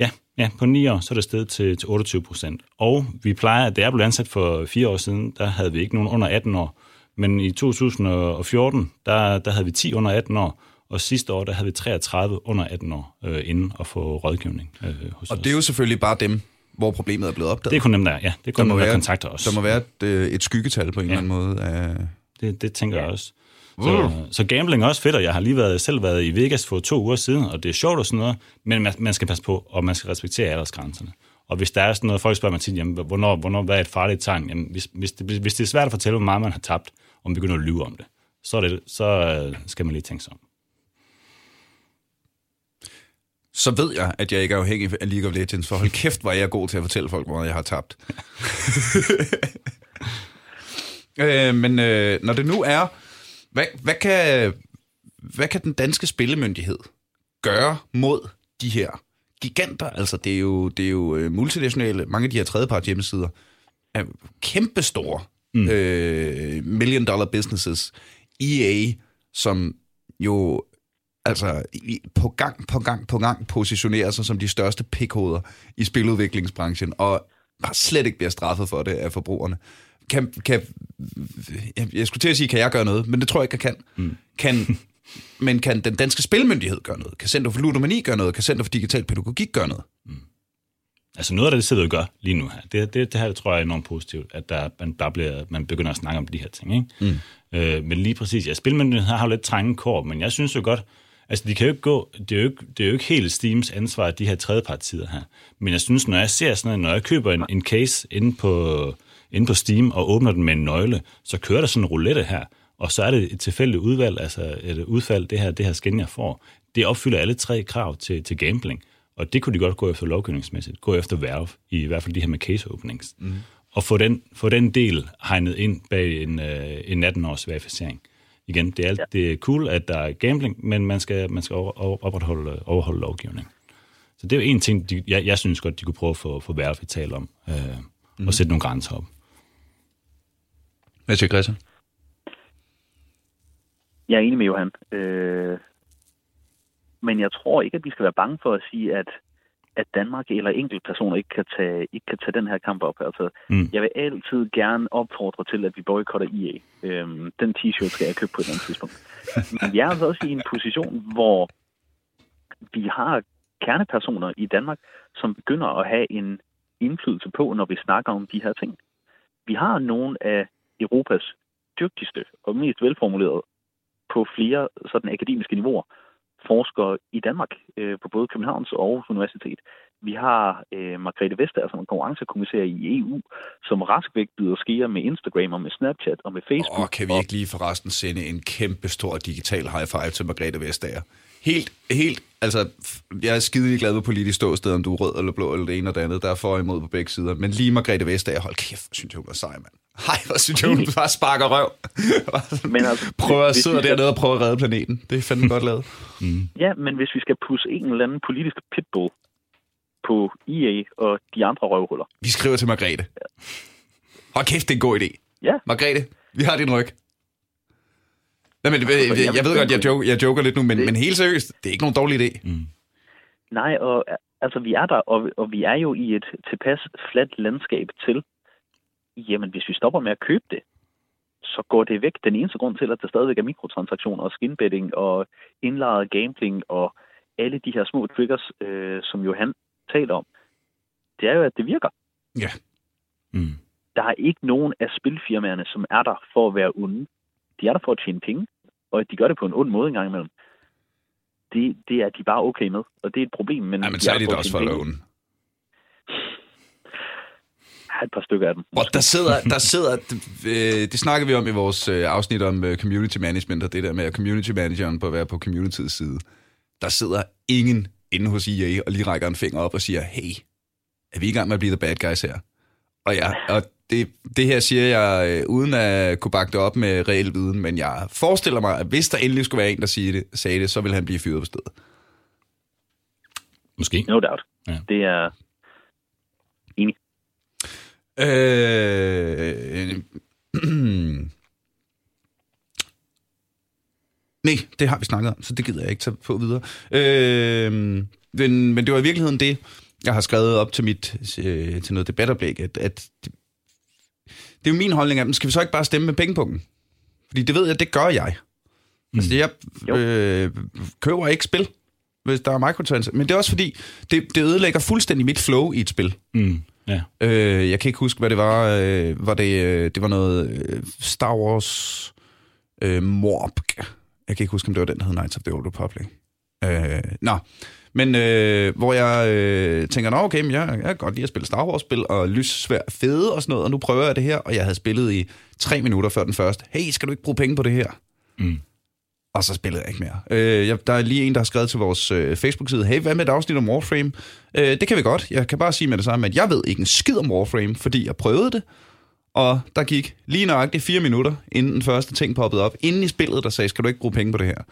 Ja, ja, på 9 år, så er det steget til, til 28 procent. Og vi plejer, da jeg blev ansat for fire år siden, der havde vi ikke nogen under 18 år. Men i 2014, der, der havde vi 10 under 18 år, og sidste år, der havde vi 33 under 18 år øh, inden at få rådgivning øh, hos Og os. det er jo selvfølgelig bare dem, hvor problemet er blevet opdaget. det er kun dem, der, ja, det er der kun må dem, der være, kontakter os. der må være et, øh, et skyggetal på en Ja. eller anden måde. Af... Det, det tænker jeg også. Uh. Så, så gambling er også fedt, og jeg har lige været, selv været i Vegas for to uger siden, og det er sjovt og sådan noget, men man, man skal passe på, og man skal respektere aldersgrænserne. Og hvis der er sådan noget, folk spørger mig tit, jamen, hvornår, hvornår, hvad er et farligt tegn? Jamen, hvis, hvis, det, hvis det er svært at fortælle, hvor meget man har tabt, og man begynder at lyve om det, så, er det, så øh, skal man lige tænke sig om. Så ved jeg, at jeg ikke er afhængig af League of Legends, for hold kæft, hvor er jeg god til at fortælle folk, hvor jeg har tabt. øh, men øh, når det nu er, hvad, hvad, kan, hvad kan den danske spillemyndighed gøre mod de her giganter? Altså, det er jo, det er jo øh, multinationale, mange af de her tredjepart hjemmesider, er kæmpestore mm. øh, million dollar businesses. EA, som jo altså på gang på gang på gang positionerer sig som de største pikhoveder i spiludviklingsbranchen, og bare slet ikke bliver straffet for det af forbrugerne. Kan, kan, jeg, jeg skulle til at sige, kan jeg gøre noget, men det tror jeg ikke, jeg kan. Mm. kan men kan den danske spilmyndighed gøre noget? Kan Center for Ludomani gøre noget? Kan Center for Digital Pædagogik gøre noget? Altså noget af det, sidder vi gør lige nu her, det, det, det her tror jeg er enormt positivt, at der, man, der bliver, man begynder at snakke om de her ting. Ikke? Mm. Øh, men lige præcis, ja, spilmyndigheden har jo lidt trænge kår, men jeg synes jo godt, altså de kan jo ikke gå, det er jo ikke, det er jo ikke helt Steams ansvar, de her tredjepartider her. Men jeg synes, når jeg ser sådan noget, når jeg køber en, en case inde på, inde på Steam og åbner den med en nøgle, så kører der sådan en roulette her, og så er det et tilfældigt udvalg, altså et udfald, det her, det her skin, jeg får. Det opfylder alle tre krav til, til gambling. Og det kunne de godt gå efter lovgivningsmæssigt, gå efter Valve, i hvert fald de her med case openings. Mm. Og få den, få den del hegnet ind bag en, øh, en 18-års verificering. Igen, det er, alt, ja. det er cool, at der er gambling, men man skal, man skal over, over, opretholde, overholde lovgivning. Så det er jo en ting, de, jeg, jeg synes godt, de kunne prøve at få, få at tale om, øh, mm. og sætte nogle grænser op. Hvad siger Christian? Jeg er enig med Johan. Øh, men jeg tror ikke, at vi skal være bange for at sige, at, at Danmark eller enkeltpersoner ikke kan tage, ikke kan tage den her kamp op. Altså, Mm. Jeg vil altid gerne opfordre til, at vi boykotter EA. Øh, den t-shirt skal jeg købe på et eller andet tidspunkt. Men vi er altså også i en position, hvor vi har kernepersoner i Danmark, som begynder at have en indflydelse på, når vi snakker om de her ting. Vi har nogle af Europas dygtigste og mest velformulerede på flere sådan akademiske niveauer forskere i Danmark, øh, på både Københavns og Aarhus Universitet. Vi har øh, Margrethe Vestager som en konkurrencekommissær i EU, som rask væk byder skære med Instagram og med Snapchat og med Facebook. Og kan vi ikke lige forresten sende en kæmpe stor digital high five til Margrethe Vestager? Helt, helt, altså, jeg er skide glad med politisk ståsted, om du er rød eller blå eller det ene og det andet. Der er for og imod på begge sider. Men lige Margrethe Vestager, hold kæft, synes jeg, hun er sej, mand. Hej, hvor synes jeg, hun bare sparker røv. Men altså, prøver at sidde dernede og prøve at redde planeten. Det er fandme godt lavet. Ja, men hvis vi skal pusse en eller anden politisk pitbull på EA og de andre røvhuller. Vi skriver til Margrethe. Hold kæft, det er en god idé. Ja. Margrethe, vi har din ryg. Nej, men, jeg, jeg, jeg ved godt, jeg joker, jeg joker lidt nu, men, men helt seriøst, det er ikke nogen dårlig idé. Nej, og altså vi er der, og, og vi er jo i et tilpas fladt landskab til, jamen hvis vi stopper med at købe det, så går det væk. Den eneste grund til, at der stadigvæk er mikrotransaktioner og skinbetting og indlejret gambling og alle de her små triggers, øh, som Johan taler om, det er jo, at det virker. Ja. Mm. Der er ikke nogen af spilfirmaerne, som er der for at være onde. De er der for at tjene penge, og de gør det på en ond måde engang imellem. Det, det er de bare okay med, og det er et problem. Men, Ja, men så er de da at også for loven. Et par stykker af dem. Og der sidder, der sidder øh, det snakker vi om i vores øh, afsnit om øh, community management, og det der med at community manageren på at være på communityets side. Der sidder ingen inde hos EA og lige rækker en finger op og siger, hey, er vi i gang med at blive the bad guys her? Og, ja, og det, det her siger jeg øh, uden at kunne bakke det op med reel viden, men jeg forestiller mig, at hvis der endelig skulle være en, der siger det, sagde det, så vil han blive fyret på stedet. Måske. No doubt. Ja. Det er enig. Øh, Nej, det har vi snakket om, så det gider jeg ikke tage på videre. Øh, men, men det var i virkeligheden det, jeg har skrevet op til mit øh, til noget debatoplæg, at, at det, er jo min holdning, at skal vi så ikke bare stemme med pengepunkten? Fordi det ved jeg, det gør jeg. Mm. Altså, jeg øh, køber ikke spil, hvis der er microtransactions. Men det er også fordi, det, det ødelægger fuldstændig mit flow i et spil. Mm. Ja. Øh, jeg kan ikke huske, hvad det var. Øh, var det, øh, det var noget øh, Star Wars øh, Morp. Jeg kan ikke huske, om det var den, der hed Knights of the Old Republic. Øh, nå, men øh, hvor jeg øh, tænker, nå okay, men jeg, jeg kan godt lide at spille Star Wars-spil, og lyssvær fede og sådan noget, og nu prøver jeg det her, og jeg havde spillet i tre minutter før den første. Hey, skal du ikke bruge penge på det her? Mm. Og så spillede jeg ikke mere. Øh, jeg, der er lige en, der har skrevet til vores øh, Facebook-side, hey, hvad med et afsnit om Warframe? Øh, det kan vi godt. Jeg kan bare sige med det samme, at jeg ved ikke en skid om Warframe, fordi jeg prøvede det, og der gik lige nøjagtigt fire minutter, inden den første ting poppede op, inden i spillet, der sagde, skal du ikke bruge penge på det her?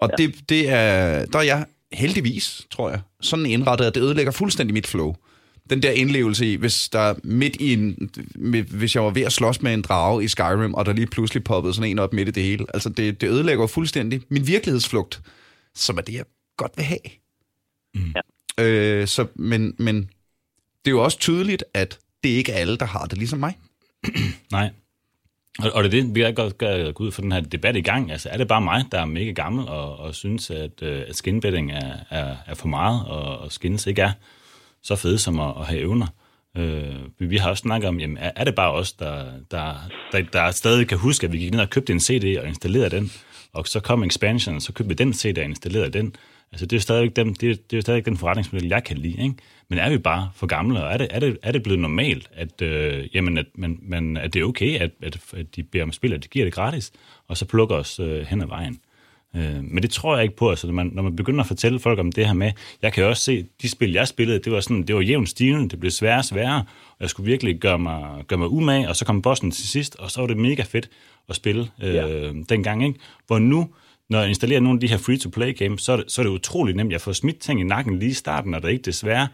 Og ja. det, det er, der er jeg heldigvis, tror jeg, sådan indrettet, at det ødelægger fuldstændig mit flow. Den der indlevelse i, hvis der midt i en, hvis jeg var ved at slås med en drage i Skyrim, og der lige pludselig poppede sådan en op midt i det hele. Altså, det, det ødelægger fuldstændig min virkelighedsflugt, som er det, jeg godt vil have. Mm. Ja. Øh, så, men, men det er jo også tydeligt, at det ikke er alle, der har det ligesom mig. Nej. Og, og det er det, vi kan godt gøre- gå ud for den her debat i gang. Altså, er det bare mig, der er mega gammel og, og synes, at, øh, at skinbedding er, er, er for meget, og, og skins ikke er så fede som at, at have evner? Øh, vi- vi har også snakket om, jamen, er, er det bare os, der, der, der, der stadig kan huske, at vi gik ned og købte en CD og installerede den, og så kom expansion, og så købte vi den CD og installerede den. Altså, det er jo stadigvæk, dem, det er, det er stadigvæk den forretningsmodel, jeg kan lide, ikke? Men er vi bare for gamle, og er det, er det, er det blevet normalt, at, øh, jamen, at, man, man, at det er okay, at, at, at de beder om spil, at de giver det gratis, og så plukker os øh, hen ad vejen? Øh, men det tror jeg ikke på, altså, når, man, når man begynder at fortælle folk om det her med, jeg kan jo også se, de spil, jeg spillede, det var sådan, det var jævnt stigende, det blev sværere og sværere, og jeg skulle virkelig gøre mig, gøre mig umage, og så kom bossen til sidst, og så var det mega fedt at spille øh, Ja. dengang, ikke? Hvor nu, når jeg installerer nogle af de her free-to-play games, så er, det, så er det utroligt nemt. Jeg får smidt ting i nakken lige i starten, og det er ikke desværre.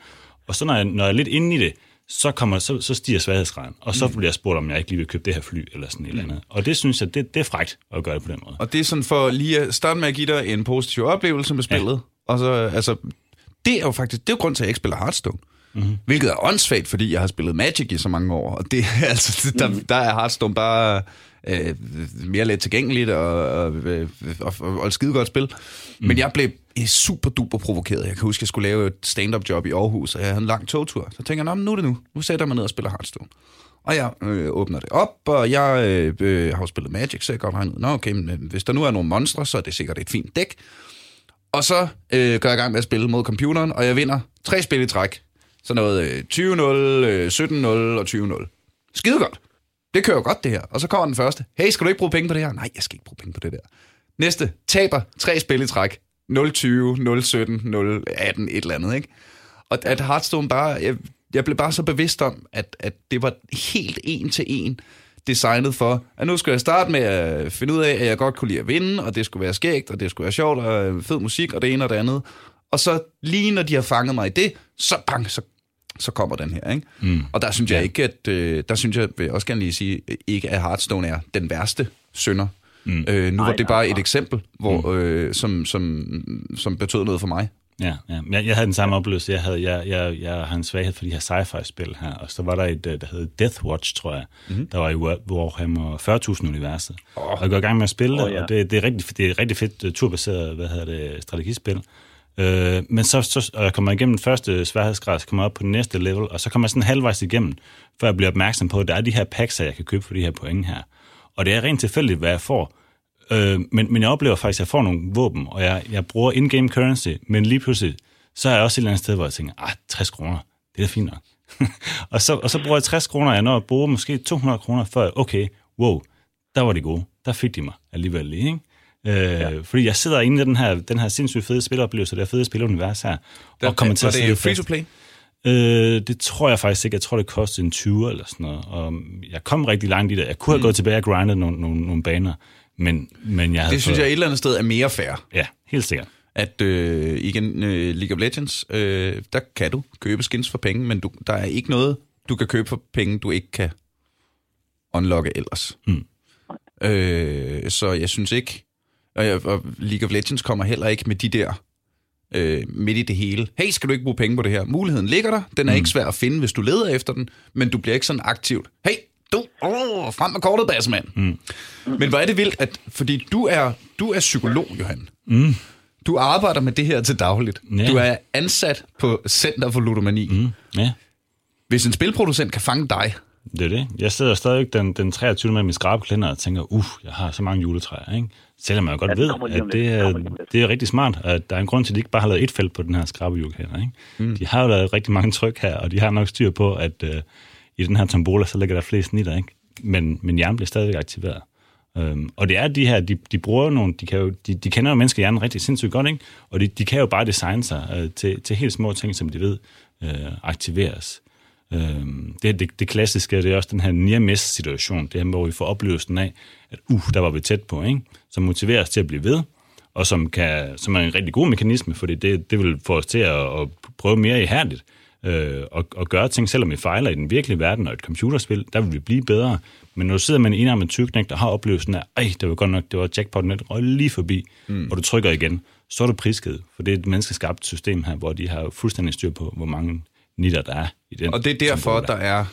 Og så når jeg, når jeg er lidt inde i det, så, kommer, så, så stiger sværhedsgraden. Og så bliver jeg spurgt, om jeg ikke lige vil købe det her fly, eller sådan et eller andet. Og det synes jeg, det, det er frægt at gøre det på den måde. Og det er sådan for lige at starte med at give dig en positiv oplevelse med spillet. Ja. Og så, altså, det er jo faktisk, det er jo grund til, at jeg ikke spiller Hearthstone. Mm-hmm. Hvilket er åndssvagt, fordi jeg har spillet Magic i så mange år. Og det, altså, der, der er Hearthstone bare øh, mere let tilgængeligt og, og, øh, og, og, et skide godt spil. Mm. Men jeg blev super duper provokeret. Jeg kan huske, at jeg skulle lave et stand-up job i Aarhus, og jeg havde en lang togtur. Så tænker jeg, "Nå, men nu er det nu. Nu sætter jeg mig ned og spiller Hearthstone. Og jeg øh, åbner det op, og jeg øh, øh, har jo spillet Magic, så jeg godt ud, Nå, okay, men øh, hvis der nu er nogle monstre, så er det sikkert et fint dæk. Og så øh, går jeg i gang med at spille mod computeren, og jeg vinder tre spil i træk. Så noget øh, 20-0, øh, 17-0 og 20-0. Skide godt. Det kører godt, det her. Og så kommer den første. Hey, skal du ikke bruge penge på det her? Nej, jeg skal ikke bruge penge på det der. Næste. Taber tre spil i træk. 0-20, 0-17, 0-18, et eller andet, ikke? Og at Hearthstone bare... Jeg, jeg blev bare så bevidst om, at, at det var helt en til en designet for, at nu skulle jeg starte med at finde ud af, at jeg godt kunne lide at vinde, og det skulle være skægt, og det skulle være sjovt, og fed musik, og det ene og det andet. Og så lige når de har fanget mig i det, så bang, så, så kommer den her, ikke? Mm. Og der synes jeg ikke, at, øh, der synes jeg, vil jeg også gerne lige sige, ikke at Hearthstone er den værste synder. Mm. Øh, nu Nej, var det bare nej. et eksempel, hvor, øh, som, som, som betød noget for mig. Ja, ja. Jeg, jeg havde den samme oplevelse. Jeg, havde, jeg, jeg, jeg har en svaghed for de her sci-fi-spil her, og så var der et, øh, der hed Death Watch, tror jeg, mm-hmm. der var i War- Warhammer 40.000-universet. Oh. Og jeg går i gang med at spille det, Åh, ja. og det, det, er rigtig, det er et rigtig fedt uh, turbaseret hvad hedder det, strategispil. Øh, men så, så øh, kommer jeg kommer igennem den første sværhedsgrad, så kommer jeg op på den næste level, og så kommer jeg sådan halvvejs igennem, før jeg bliver opmærksom på, at der er de her packs, jeg kan købe for de her point her. Og det er rent tilfældigt, hvad jeg får. Øh, men, men jeg oplever faktisk, at jeg får nogle våben, og jeg, jeg bruger in-game currency, men lige pludselig, så er jeg også et eller andet sted, hvor jeg tænker, ah, 60 kroner, det er da fint nok. og, så, og så bruger jeg 60 kroner, jeg når at bruge måske 200 kroner, før okay, wow, der var det gode. Der fik de mig alligevel lige, ikke? Øh, ja. Fordi jeg sidder inde i den her, den her sindssygt fede spilleoplevelse, det her fede spilunivers her. Der, og kommer til at det free to play? Øh, det tror jeg faktisk ikke. Jeg tror, det kostede en 20 eller sådan noget. Og jeg kom rigtig langt i det. Jeg kunne have mm. gået tilbage og grindet nogle, nogle, nogle baner, men, men jeg havde Det synes fået... jeg et eller andet sted er mere fair. Ja, helt sikkert. At øh, igen, øh, League of Legends, øh, der kan du købe skins for penge, men du, der er ikke noget, du kan købe for penge, du ikke kan unlocke ellers. Mm. Øh, så jeg synes ikke, og, og League of Legends kommer heller ikke med de der øh, midt i det hele. Hey, skal du ikke bruge penge på det her? Muligheden ligger der. Den er mm. ikke svær at finde, hvis du leder efter den, men du bliver ikke sådan aktivt. Hey, du, oh, frem med kortet, bassmand. Mm. Men hvor er det vildt, at, fordi du er, du er psykolog, Johan. Mm. Du arbejder med det her til dagligt. Ja. Du er ansat på Center for Ludomani. Mm. Ja. Hvis en spilproducent kan fange dig, det er det. Jeg sidder stadig den, den 23. med min skrabeklænder og tænker, uh, jeg har så mange juletræer, ikke? Selvom jeg godt ja, ved, at det er, det er rigtig smart, at der er en grund til, at de ikke bare har lavet et felt på den her skrabejuleklænder, ikke? Mm. De har jo lavet rigtig mange tryk her, og de har nok styr på, at uh, i den her tombola, så ligger der flest snitter, ikke? Men, men hjernen bliver stadigvæk aktiveret. Um, og det er de her, de, de bruger nogle, de, kan jo, de, de kender jo menneskehjernen rigtig sindssygt godt, ikke? Og de, de kan jo bare designe sig uh, til, til helt små ting, som de ved uh, aktiveres. Øh, det, det, det klassiske det er også den her near situation, det her, hvor vi får oplevelsen af, at uh, der var vi tæt på, ikke? som motiverer os til at blive ved, og som, kan, som er en rigtig god mekanisme, fordi det, det vil få os til at, at prøve mere ihærdigt øh, og, og gøre ting, selvom vi fejler i den virkelige verden og et computerspil, der vil vi blive bedre. Men når du sidder med en enarmet tyknæk, der har oplevelsen af, ej, det var godt nok, det var jackpoten, der røg lige forbi, mm. og du trykker igen, så er du prisket, for det er et menneskeskabt system her, hvor de har fuldstændig styr på, hvor mange nitter, der er i den. Og det er derfor, der. der er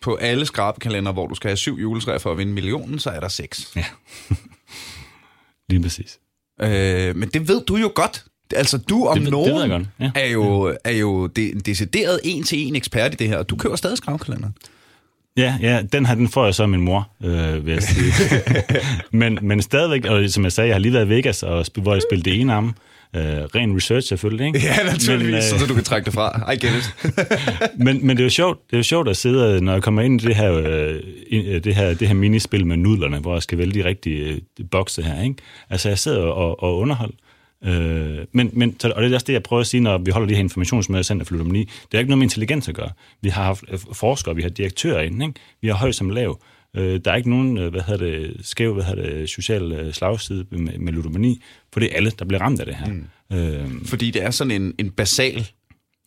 på alle skrabekalender, hvor du skal have syv juletræer for at vinde millionen, så er der seks. Ja, lige præcis. Øh, men det ved du jo godt. Altså, du om det, nogen det godt. Ja. er jo, er jo de, decideret en-til-en ekspert i det her, og du køber stadig skrabekalender. Ja, ja, den her, den får jeg så af min mor, øh, vil jeg sige. men, men stadigvæk, og som jeg sagde, jeg har lige været i Vegas, og, hvor jeg spillede det ene arm, Øh, ren research selvfølgelig, ikke? Ja, naturligvis, men, øh, så du kan trække det fra. I get it. men, men det er jo sjovt, det er jo sjovt at sidde, når jeg kommer ind i det her, øh, det her, det her minispil med nudlerne, hvor jeg skal vælge de rigtige øh, bokse her, ikke? Altså, jeg sidder og, og underholder. Øh, men, men, og det er også det, jeg prøver at sige, når vi holder de her informationsmøder i Center for Ludomani. Det er ikke noget med intelligens at gøre. Vi har haft øh, forskere, vi har direktører inde, ikke? vi har høj som lav. Øh, der er ikke nogen øh, hvad hedder det, skæv hvad hedder det, social øh, slagside med, med ludomani, for det er alle, der bliver ramt af det her. Mm. Øh, fordi det er sådan en, en basal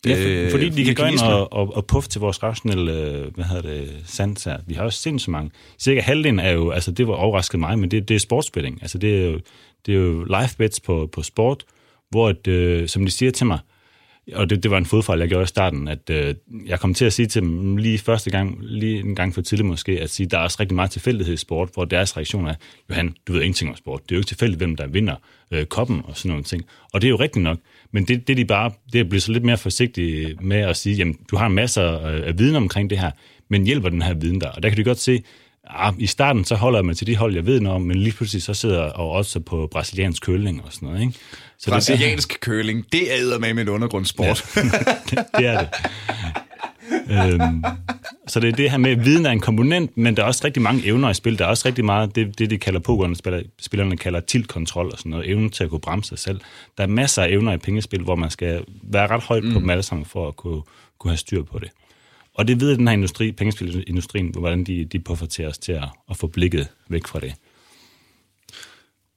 Ja, for, øh, fordi de kan gå ind og, og, og puffe til vores rationelle, hvad hedder det, sans her. Vi har også sindssygt mange. Cirka halvdelen er jo, altså det var overrasket mig, men det, det er sportsspilling. Altså det er jo, det er jo live bets på, på sport, hvor, et, øh, som de siger til mig, og det, det var en fodfejl, jeg gjorde i starten, at øh, jeg kom til at sige til dem lige første gang, lige en gang for tidligt måske, at sige, der er også rigtig meget tilfældighed i sport, hvor deres reaktion er, Johan, du ved ingenting om sport. Det er jo ikke tilfældigt, hvem der vinder øh, koppen og sådan nogle ting. Og det er jo rigtigt nok. Men det, det de bare, det er blevet så lidt mere forsigtige med at sige, jamen, du har masser øh, af viden omkring det her, men hjælper den her viden der? Og der kan du godt se, Ja, I starten så holder jeg mig til de hold, jeg ved noget om, men lige pludselig så sidder jeg og også på brasiliansk køling og sådan noget. Ikke? Så brasiliansk det, køling, det er med med undergrundssport. Ja, det, det er det. øhm, så det er det her med, at viden er en komponent, men der er også rigtig mange evner i spil. Der er også rigtig meget, det, det de kalder pokerne, spillerne kalder tiltkontrol og sådan noget, evnen til at kunne bremse sig selv. Der er masser af evner i pengespil, hvor man skal være ret højt mm. på dem alle sammen for at kunne, kunne have styr på det. Og det ved den her industri, pengespilindustrien, hvordan de, de til os til at, at få blikket væk fra det.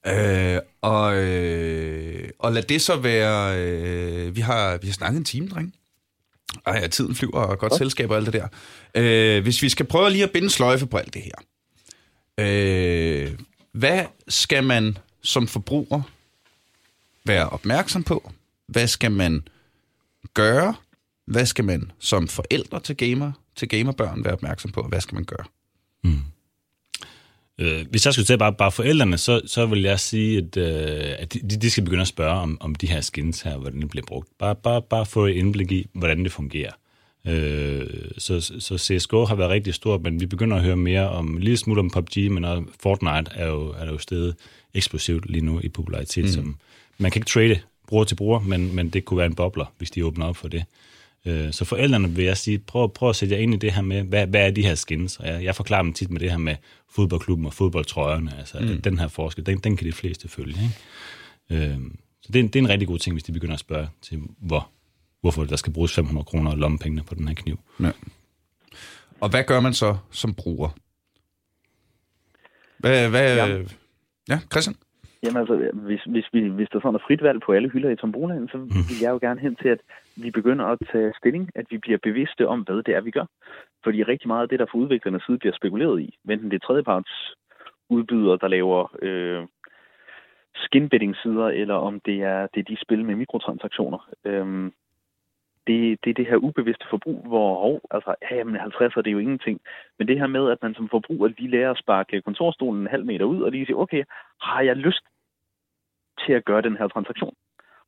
Øh, og, øh, og lad det så være... Øh, vi, har, vi har snakket en time, dreng. Ej, ja, tiden flyver, og godt ja. selskab og alt det der. Øh, hvis vi skal prøve lige at binde sløjfe på alt det her. Øh, hvad skal man som forbruger være opmærksom på? Hvad skal man gøre? Hvad skal man som forældre til gamer, til gamerbørn være opmærksom på? Hvad skal man gøre? Mm. Øh, hvis jeg skulle tage bare, bare forældrene, så, så vil jeg sige, at, øh, at de, de skal begynde at spørge om, om de her skins her, hvordan det bliver brugt. Bare, bare, bare få et indblik i, hvordan det fungerer. Øh, så, så CSGO har været rigtig stort, men vi begynder at høre mere om, lille smule om PUBG, men også Fortnite er jo, er jo stedet eksplosivt lige nu i popularitet. Mm. Som, man kan ikke trade bruger til bruger, men, men det kunne være en bobler, hvis de åbner op for det. Øh, så forældrene vil jeg sige, prøv, prøv at sætte jer ind i det her med, hvad, hvad er de her skins? Og jeg, jeg forklarer dem tit med det her med fodboldklubben og fodboldtrøjerne. Altså, mm. den her forskel, den, den kan de fleste følge. Ikke? Øh, så det er, det er en rigtig god ting, hvis de begynder at spørge til, hvor, hvorfor der skal bruges 500 kroner og lommepengene på den her kniv. Ja. Og hvad gør man så som bruger? Hvad, hvad, ja. ja, Christian? Jamen altså, hvis, hvis, vi, hvis der sådan er frit valg på alle hylder i tombolaen, så mhm. vil jeg jo gerne hen til, at vi begynder at tage stilling, at vi bliver bevidste om, hvad det er, vi gør. Fordi rigtig meget af det, der fra udviklernes side bliver spekuleret i, enten det er tredjeparts udbydere, der laver øh, skinbetting-sider, eller om det er, det er de spil med mikrotransaktioner. Øh, det, det er det her ubevidste forbrug, hvor hov, altså, ja, jamen 50 er det jo ingenting. Men det her med, at man som forbruger lige lærer at sparke kontorstolen en halv meter ud, og lige sige, okay, har jeg lyst til at gøre den her transaktion?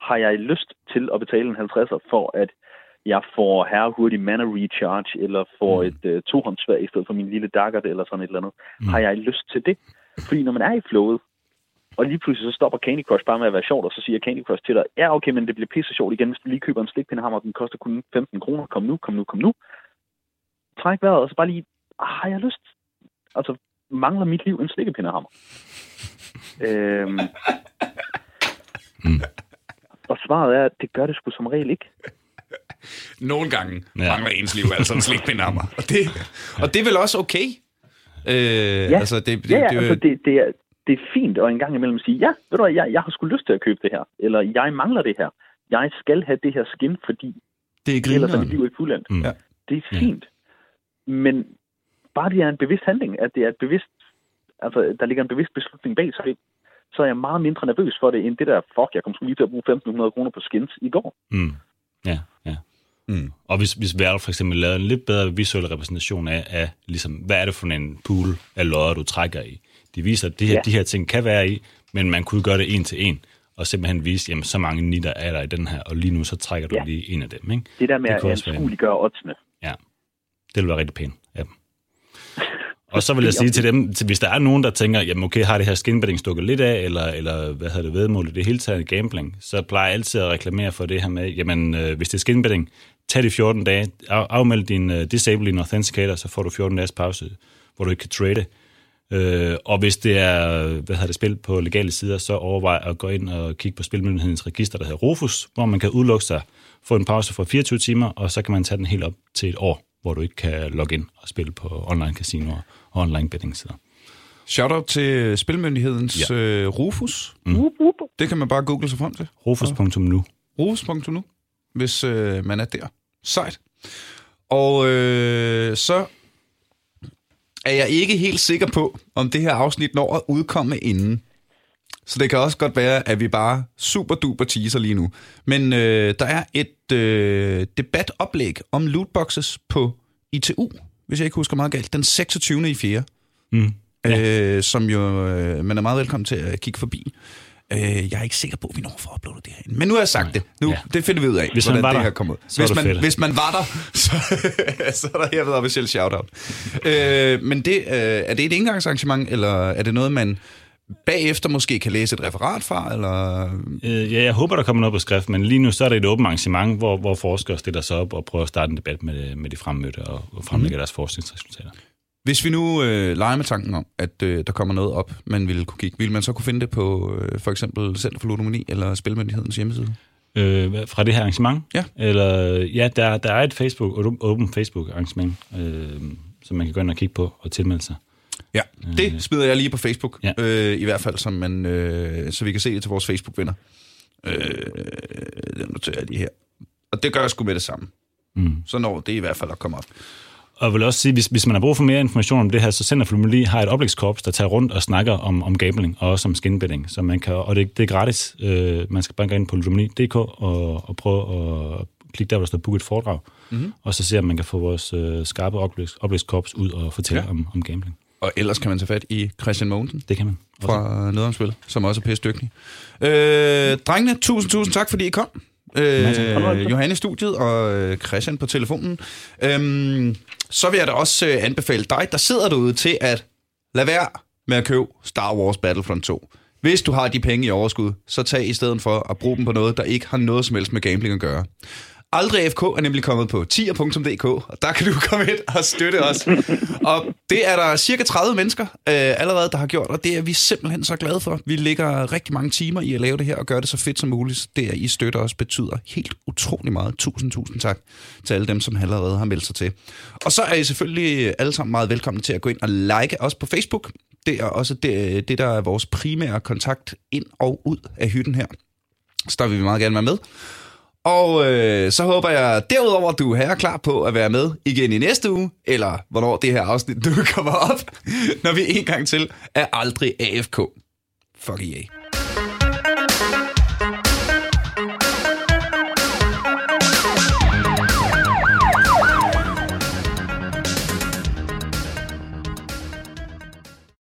Har jeg lyst til at betale en 50'er for, at jeg får her hurtig mana recharge, eller får mm. et uh, tohåndsvær i stedet for min lille daggert, eller sådan et eller andet? Mm. Har jeg lyst til det? Fordi når man er i flowet, og lige pludselig så stopper Candy Crush bare med at være sjovt, og så siger Candy Crush til dig, ja okay, men det bliver pisse sjovt igen, hvis du lige køber en slikpindehammer, den koster kun 15 kroner, kom nu, kom nu, kom nu. Træk vejret, og så bare lige, ah, har jeg lyst? Altså, mangler mit liv en slikpindehammer? øhm, mm. Og svaret er, at det gør det sgu som regel ikke. Nogle gange ja. mangler ens liv altså en slikpindehammer. Og det, og det er vel også okay? Øh, ja, altså det, det, ja, det, altså det, det, er, det er fint at en gang imellem sige, ja, ved du hvad, jeg, jeg har sgu lyst til at købe det her, eller jeg mangler det her. Jeg skal have det her skin, fordi det er ellers er mit liv ikke fuldendt. Mm. Ja. Det er fint. Ja. Men bare det er en bevidst handling, at det er et bevidst, altså der ligger en bevidst beslutning bag, så, det, så er jeg meget mindre nervøs for det, end det der, fuck, jeg kom sgu lige til at bruge 1.500 kroner på skins i går. Mm. Ja, ja. Mm. Og hvis, hvis Valve for eksempel lavede en lidt bedre visuel repræsentation af, af ligesom, hvad er det for en pool af lodder, du trækker i? De viser, at de her, ja. de her ting kan være i, men man kunne gøre det en til en, og simpelthen vise, jamen så mange nitter er der i den her, og lige nu så trækker du ja. lige en af dem. Ikke? Det der med det at anskueliggøre oddsene. Ja, det vil være rigtig pænt. Og så vil jeg sige til dem, hvis der er nogen, der tænker, jamen okay, har det her skinbetting stukket lidt af, eller, eller hvad hedder det, vedmål det hele taget gambling, så plejer jeg altid at reklamere for det her med, jamen øh, hvis det er skinbetting, tag de 14 dage, af, afmeld din, uh, disable din authenticator, så får du 14 dages pause, hvor du ikke kan trade. Øh, og hvis det er hvad hedder det, spil på legale sider, så overvej at gå ind og kigge på Spilmyndighedens register, der hedder Rufus, hvor man kan udelukke sig, få en pause for 24 timer, og så kan man tage den helt op til et år, hvor du ikke kan logge ind og spille på online casinoer og online betting sider. Shoutout til Spilmyndighedens ja. øh, Rufus. Mm. Det kan man bare google sig frem til. Rufus.nu. Rufus.nu, hvis øh, man er der. Sejt. Og øh, så er jeg ikke helt sikker på, om det her afsnit når at udkomme inden. Så det kan også godt være, at vi bare super duper teaser lige nu. Men øh, der er et øh, debatoplæg om lootboxes på ITU, hvis jeg ikke husker meget galt, den 26. i 4. Mm. Ja. Øh, som jo øh, man er meget velkommen til at kigge forbi. Øh, jeg er ikke sikker på, at vi når for at uploade det her. Men nu har jeg sagt det. Nu, ja. Det finder vi ud af, hvis hvordan det her kommer ud. Hvis man, hvis man var der, så, så er der herved officielt shout-out. Øh, men det, øh, er det et indgangsarrangement, eller er det noget, man bagefter måske kan læse et referat fra? Eller? Øh, ja, jeg håber, der kommer noget på skrift, men lige nu så er det et åbent arrangement, hvor, hvor forskere stiller sig op og prøver at starte en debat med, med de fremmødte og, og fremlægger mm. deres forskningsresultater. Hvis vi nu øh, leger med tanken om, at øh, der kommer noget op, man ville kunne kigge, ville man så kunne finde det på øh, for eksempel Center for Ludomani eller Spilmyndighedens hjemmeside? Øh, fra det her arrangement? Ja. Eller, ja, der, der er et Facebook, åben Facebook-arrangement, øh, som man kan gå ind og kigge på og tilmelde sig. Ja, det øh, smider jeg lige på Facebook, ja. øh, i hvert fald, som man, øh, så vi kan se det til vores Facebook-venner. Øh, den noterer jeg lige her. Og det gør jeg sgu med det samme. Mm. Så når det i hvert fald at komme op. Og jeg vil også sige, hvis, hvis man har brug for mere information om det her, så Center for Lumeli har et oplægskorps, der tager rundt og snakker om, om gambling og også om skinbetting. Så man kan, og det, det er gratis. Øh, man skal bare gå ind på lumeli.dk og, og prøve at klikke der, hvor der står book et foredrag. Mm-hmm. Og så se, om man kan få vores øh, skarpe oplægskorps ud og fortælle ja. om, om gambling. Og ellers kan man tage fat i Christian Mogensen Det kan man. fra Nødrumspil, som også er pisse dygtig. Øh, drengene, tusind, tusind tak, fordi I kom. Øh, Johanne i studiet og øh, Christian på telefonen. Øhm, så vil jeg da også øh, anbefale dig, der sidder derude til at lade være med at købe Star Wars Battlefront 2. Hvis du har de penge i overskud, så tag i stedet for at bruge dem på noget, der ikke har noget som helst med gambling at gøre. Aldrig FK er nemlig kommet på tier.dk, og der kan du komme ind og støtte os. Og det er der cirka 30 mennesker øh, allerede, der har gjort, og det er vi simpelthen så glade for. Vi lægger rigtig mange timer i at lave det her og gøre det så fedt som muligt. Det, at I støtter os, betyder helt utrolig meget. Tusind, tusind tak til alle dem, som allerede har meldt sig til. Og så er I selvfølgelig alle sammen meget velkomne til at gå ind og like os på Facebook. Det er også det, det der er vores primære kontakt ind og ud af hytten her. Så der vil vi meget gerne være med. Og øh, så håber jeg derudover, at du er klar på at være med igen i næste uge, eller hvornår det her afsnit du kommer op, når vi en gang til er aldrig AFK. Fuck yeah.